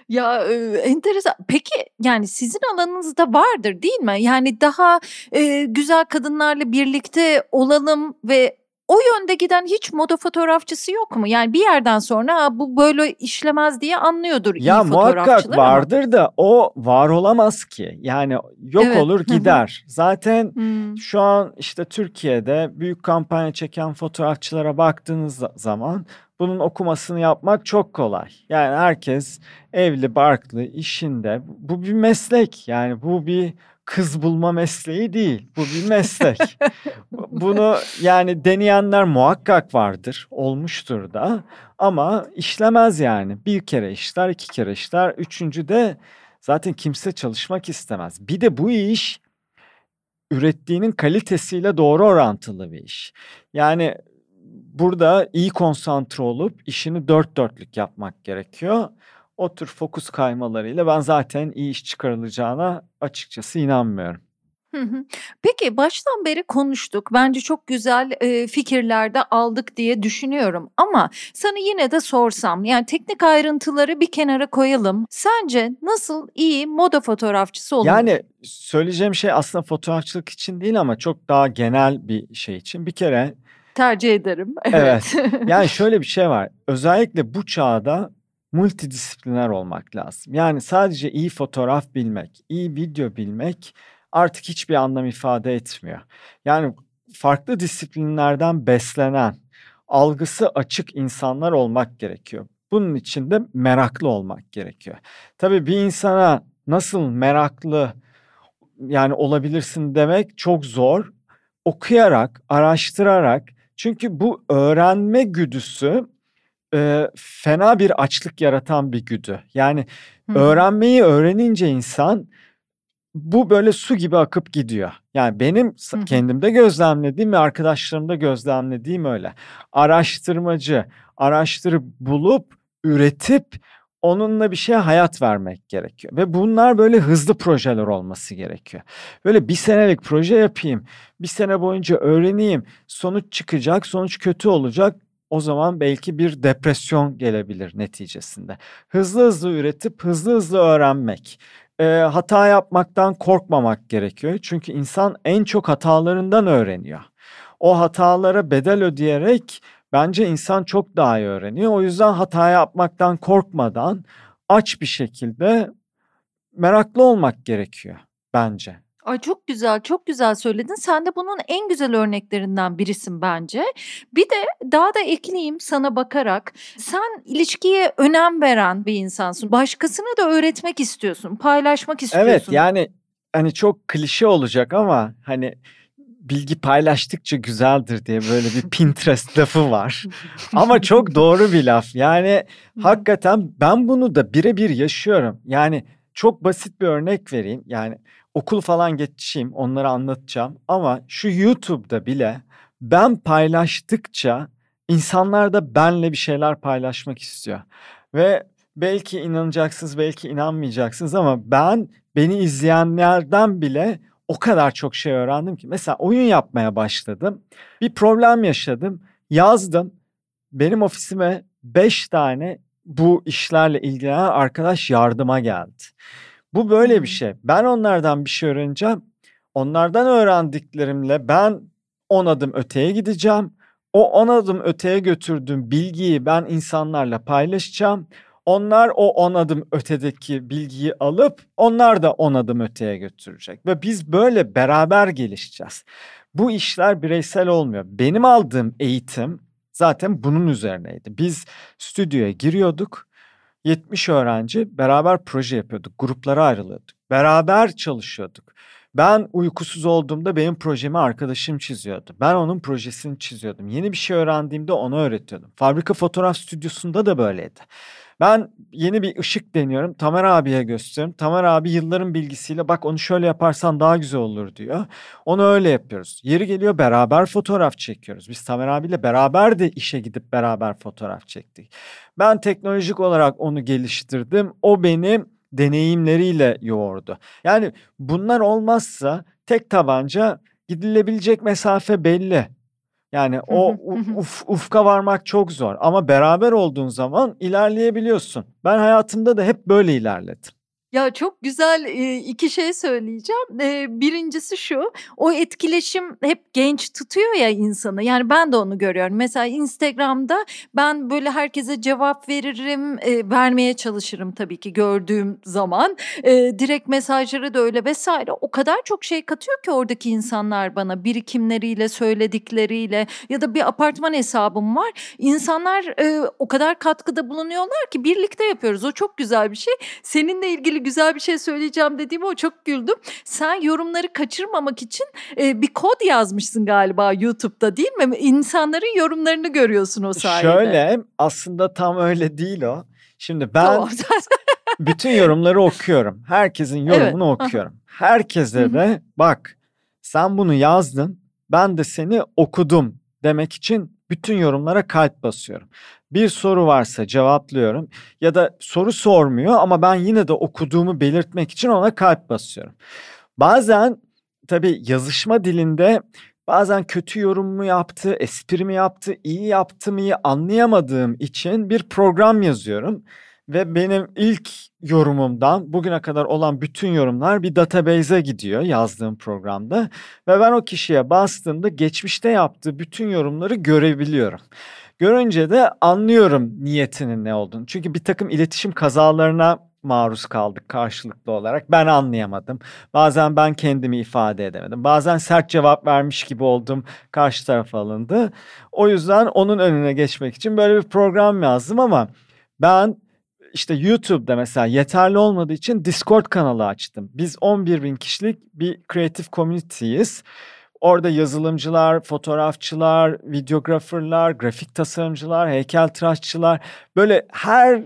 Ya e, enteresan. Peki yani sizin alanınızda vardır değil mi? Yani daha e, güzel kadınlarla birlikte olalım ve o yönde giden hiç moda fotoğrafçısı yok mu? Yani bir yerden sonra bu böyle işlemez diye anlıyordur ya iyi muhakkak vardır ama. da o var olamaz ki. Yani yok evet. olur gider. Zaten hmm. şu an işte Türkiye'de büyük kampanya çeken fotoğrafçılara baktığınız zaman bunun okumasını yapmak çok kolay. Yani herkes evli, barklı, işinde. Bu bir meslek. Yani bu bir kız bulma mesleği değil. Bu bir meslek. Bunu yani deneyenler muhakkak vardır. Olmuştur da. Ama işlemez yani. Bir kere işler, iki kere işler. Üçüncü de zaten kimse çalışmak istemez. Bir de bu iş ürettiğinin kalitesiyle doğru orantılı bir iş. Yani burada iyi konsantre olup işini dört dörtlük yapmak gerekiyor o tür fokus kaymalarıyla ben zaten iyi iş çıkarılacağına açıkçası inanmıyorum. Peki baştan beri konuştuk. Bence çok güzel e, fikirler de aldık diye düşünüyorum. Ama sana yine de sorsam yani teknik ayrıntıları bir kenara koyalım. Sence nasıl iyi moda fotoğrafçısı olur? Yani söyleyeceğim şey aslında fotoğrafçılık için değil ama çok daha genel bir şey için. Bir kere tercih ederim. Evet. evet. yani şöyle bir şey var. Özellikle bu çağda multidisipliner olmak lazım. Yani sadece iyi fotoğraf bilmek, iyi video bilmek artık hiçbir anlam ifade etmiyor. Yani farklı disiplinlerden beslenen, algısı açık insanlar olmak gerekiyor. Bunun için de meraklı olmak gerekiyor. Tabii bir insana nasıl meraklı yani olabilirsin demek çok zor. Okuyarak, araştırarak çünkü bu öğrenme güdüsü e, fena bir açlık yaratan bir güdü. Yani Hı. öğrenmeyi öğrenince insan bu böyle su gibi akıp gidiyor. Yani benim Hı. kendimde gözlemlediğim ve arkadaşlarımda gözlemlediğim öyle. Araştırmacı, araştırıp bulup üretip onunla bir şeye hayat vermek gerekiyor. Ve bunlar böyle hızlı projeler olması gerekiyor. Böyle bir senelik proje yapayım, bir sene boyunca öğreneyim, sonuç çıkacak, sonuç kötü olacak o zaman belki bir depresyon gelebilir neticesinde. Hızlı hızlı üretip hızlı hızlı öğrenmek. E, hata yapmaktan korkmamak gerekiyor. Çünkü insan en çok hatalarından öğreniyor. O hatalara bedel ödeyerek bence insan çok daha iyi öğreniyor. O yüzden hata yapmaktan korkmadan aç bir şekilde meraklı olmak gerekiyor bence. Ay çok güzel, çok güzel söyledin. Sen de bunun en güzel örneklerinden birisin bence. Bir de daha da ekleyeyim sana bakarak. Sen ilişkiye önem veren bir insansın. Başkasına da öğretmek istiyorsun, paylaşmak istiyorsun. Evet yani hani çok klişe olacak ama hani bilgi paylaştıkça güzeldir diye böyle bir Pinterest lafı var. Ama çok doğru bir laf. Yani hakikaten ben bunu da birebir yaşıyorum. Yani çok basit bir örnek vereyim. Yani okul falan geçeyim onları anlatacağım. Ama şu YouTube'da bile ben paylaştıkça insanlar da benle bir şeyler paylaşmak istiyor. Ve belki inanacaksınız belki inanmayacaksınız ama ben beni izleyenlerden bile o kadar çok şey öğrendim ki. Mesela oyun yapmaya başladım. Bir problem yaşadım. Yazdım. Benim ofisime 5 tane bu işlerle ilgilenen arkadaş yardıma geldi. Bu böyle bir şey. Ben onlardan bir şey öğreneceğim. Onlardan öğrendiklerimle ben 10 adım öteye gideceğim. O 10 adım öteye götürdüğüm bilgiyi ben insanlarla paylaşacağım. Onlar o 10 adım ötedeki bilgiyi alıp onlar da 10 adım öteye götürecek. Ve biz böyle beraber gelişeceğiz. Bu işler bireysel olmuyor. Benim aldığım eğitim zaten bunun üzerineydi. Biz stüdyoya giriyorduk. 70 öğrenci beraber proje yapıyorduk. Gruplara ayrılıyorduk. Beraber çalışıyorduk. Ben uykusuz olduğumda benim projemi arkadaşım çiziyordu. Ben onun projesini çiziyordum. Yeni bir şey öğrendiğimde ona öğretiyordum. Fabrika fotoğraf stüdyosunda da böyleydi. Ben yeni bir ışık deniyorum. Tamer abiye gösteriyorum. Tamer abi yılların bilgisiyle bak onu şöyle yaparsan daha güzel olur diyor. Onu öyle yapıyoruz. Yeri geliyor beraber fotoğraf çekiyoruz. Biz Tamer abiyle beraber de işe gidip beraber fotoğraf çektik. Ben teknolojik olarak onu geliştirdim. O benim deneyimleriyle yoğurdu. Yani bunlar olmazsa tek tabanca gidilebilecek mesafe belli. Yani o uf, ufka varmak çok zor ama beraber olduğun zaman ilerleyebiliyorsun. Ben hayatımda da hep böyle ilerledim. Ya çok güzel iki şey söyleyeceğim. Birincisi şu, o etkileşim hep genç tutuyor ya insanı. Yani ben de onu görüyorum. Mesela Instagram'da ben böyle herkese cevap veririm, vermeye çalışırım tabii ki gördüğüm zaman. Direkt mesajları da öyle vesaire. O kadar çok şey katıyor ki oradaki insanlar bana birikimleriyle, söyledikleriyle ya da bir apartman hesabım var. İnsanlar o kadar katkıda bulunuyorlar ki birlikte yapıyoruz. O çok güzel bir şey. Seninle ilgili güzel bir şey söyleyeceğim dediğim o çok güldüm. Sen yorumları kaçırmamak için e, bir kod yazmışsın galiba YouTube'da değil mi? İnsanların yorumlarını görüyorsun o sayede. Şöyle aslında tam öyle değil o. Şimdi ben tamam. bütün yorumları okuyorum. Herkesin yorumunu evet. okuyorum. Herkese de bak sen bunu yazdın ben de seni okudum demek için bütün yorumlara kalp basıyorum. Bir soru varsa cevaplıyorum ya da soru sormuyor ama ben yine de okuduğumu belirtmek için ona kalp basıyorum. Bazen tabii yazışma dilinde bazen kötü yorum mu yaptı, espri mi yaptı, iyi yaptı mı anlayamadığım için bir program yazıyorum. Ve benim ilk yorumumdan bugüne kadar olan bütün yorumlar bir database'e gidiyor yazdığım programda. Ve ben o kişiye bastığımda geçmişte yaptığı bütün yorumları görebiliyorum. Görünce de anlıyorum niyetinin ne olduğunu. Çünkü bir takım iletişim kazalarına maruz kaldık karşılıklı olarak. Ben anlayamadım. Bazen ben kendimi ifade edemedim. Bazen sert cevap vermiş gibi oldum. Karşı taraf alındı. O yüzden onun önüne geçmek için böyle bir program yazdım ama ben işte YouTube'da mesela yeterli olmadığı için Discord kanalı açtım. Biz 11 bin kişilik bir creative community'yiz. Orada yazılımcılar, fotoğrafçılar, videograferlar, grafik tasarımcılar, heykeltıraşçılar böyle her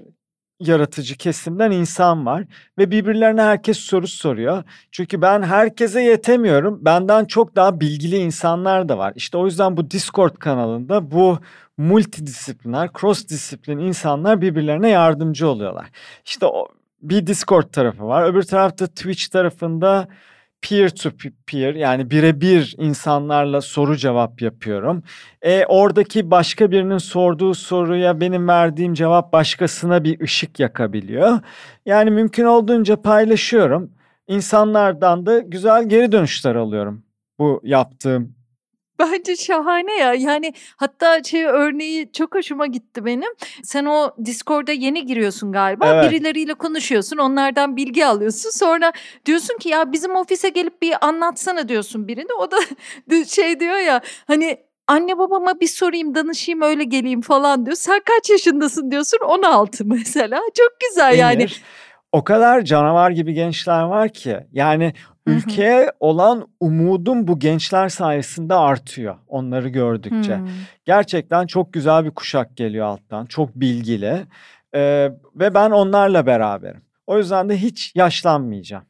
yaratıcı kesimden insan var ve birbirlerine herkes soru soruyor. Çünkü ben herkese yetemiyorum. Benden çok daha bilgili insanlar da var. İşte o yüzden bu Discord kanalında bu multidisipliner, cross disiplin insanlar birbirlerine yardımcı oluyorlar. İşte o bir Discord tarafı var. Öbür tarafta Twitch tarafında peer to peer yani birebir insanlarla soru cevap yapıyorum. E, oradaki başka birinin sorduğu soruya benim verdiğim cevap başkasına bir ışık yakabiliyor. Yani mümkün olduğunca paylaşıyorum. İnsanlardan da güzel geri dönüşler alıyorum bu yaptığım Bence şahane ya. Yani hatta şey örneği çok hoşuma gitti benim. Sen o Discord'a yeni giriyorsun galiba. Evet. Birileriyle konuşuyorsun. Onlardan bilgi alıyorsun. Sonra diyorsun ki ya bizim ofise gelip bir anlatsana diyorsun birine. O da şey diyor ya hani anne babama bir sorayım danışayım öyle geleyim falan diyor. Sen kaç yaşındasın diyorsun 16 mesela. Çok güzel yani. O kadar canavar gibi gençler var ki yani ülkeye olan umudum bu gençler sayesinde artıyor onları gördükçe. Hmm. Gerçekten çok güzel bir kuşak geliyor alttan, çok bilgili ee, ve ben onlarla beraberim. O yüzden de hiç yaşlanmayacağım.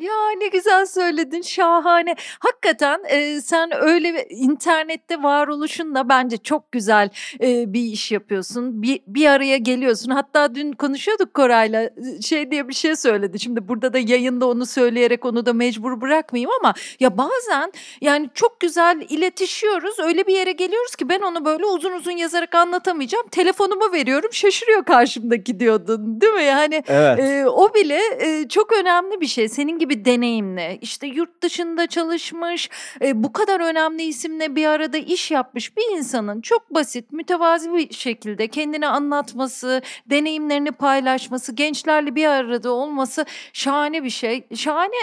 Ya ne güzel söyledin şahane. Hakikaten e, sen öyle internette varoluşunla bence çok güzel e, bir iş yapıyorsun. Bir, bir araya geliyorsun. Hatta dün konuşuyorduk Koray'la şey diye bir şey söyledi. Şimdi burada da yayında onu söyleyerek onu da mecbur bırakmayayım ama ya bazen yani çok güzel iletişiyoruz. Öyle bir yere geliyoruz ki ben onu böyle uzun uzun yazarak anlatamayacağım. Telefonumu veriyorum şaşırıyor karşımdaki diyordun değil mi? Yani Evet. e, o bile e, çok önemli bir şey. Senin gibi deneyimli, işte yurt dışında çalışmış, e, bu kadar önemli isimle bir arada iş yapmış bir insanın çok basit, mütevazi bir şekilde kendini anlatması, deneyimlerini paylaşması, gençlerle bir arada olması şahane bir şey. Şahane.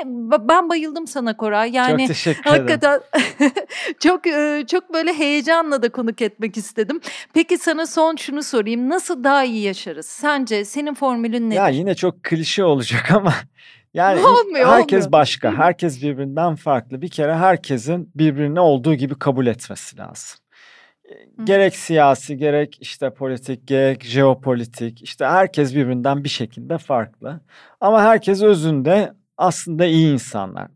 Ben bayıldım sana Koray. Yani çok teşekkür ederim. Hakikaten çok e, çok böyle heyecanla da konuk etmek istedim. Peki sana son şunu sorayım. Nasıl daha iyi yaşarız? Sence senin formülün nedir? Ya yine çok klişe olacak ama yani Olmuyor, herkes olmuyor. başka, herkes birbirinden farklı. Bir kere herkesin birbirini olduğu gibi kabul etmesi lazım. Hı. Gerek siyasi, gerek işte politik, gerek jeopolitik, işte herkes birbirinden bir şekilde farklı. Ama herkes özünde aslında iyi insanlar.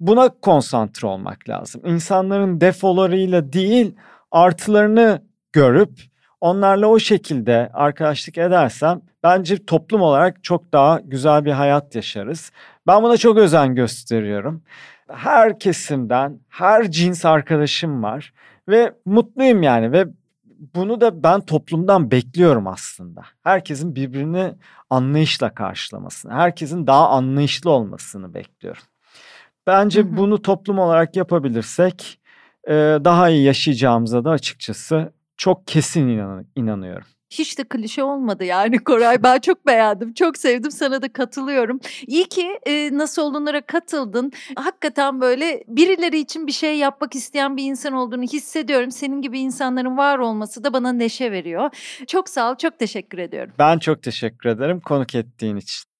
Buna konsantre olmak lazım. İnsanların defolarıyla değil, artılarını görüp onlarla o şekilde arkadaşlık edersem bence toplum olarak çok daha güzel bir hayat yaşarız. Ben buna çok özen gösteriyorum. Her kesimden, her cins arkadaşım var ve mutluyum yani ve bunu da ben toplumdan bekliyorum aslında. Herkesin birbirini anlayışla karşılamasını, herkesin daha anlayışlı olmasını bekliyorum. Bence Hı hı. bunu toplum olarak yapabilirsek daha iyi yaşayacağımıza da açıkçası çok kesin inan- inanıyorum. Hiç de klişe olmadı yani Koray. Ben çok beğendim. Çok sevdim. Sana da katılıyorum. İyi ki e, nasıl olunlara katıldın. Hakikaten böyle birileri için bir şey yapmak isteyen bir insan olduğunu hissediyorum. Senin gibi insanların var olması da bana neşe veriyor. Çok sağ ol. Çok teşekkür ediyorum. Ben çok teşekkür ederim konuk ettiğin için.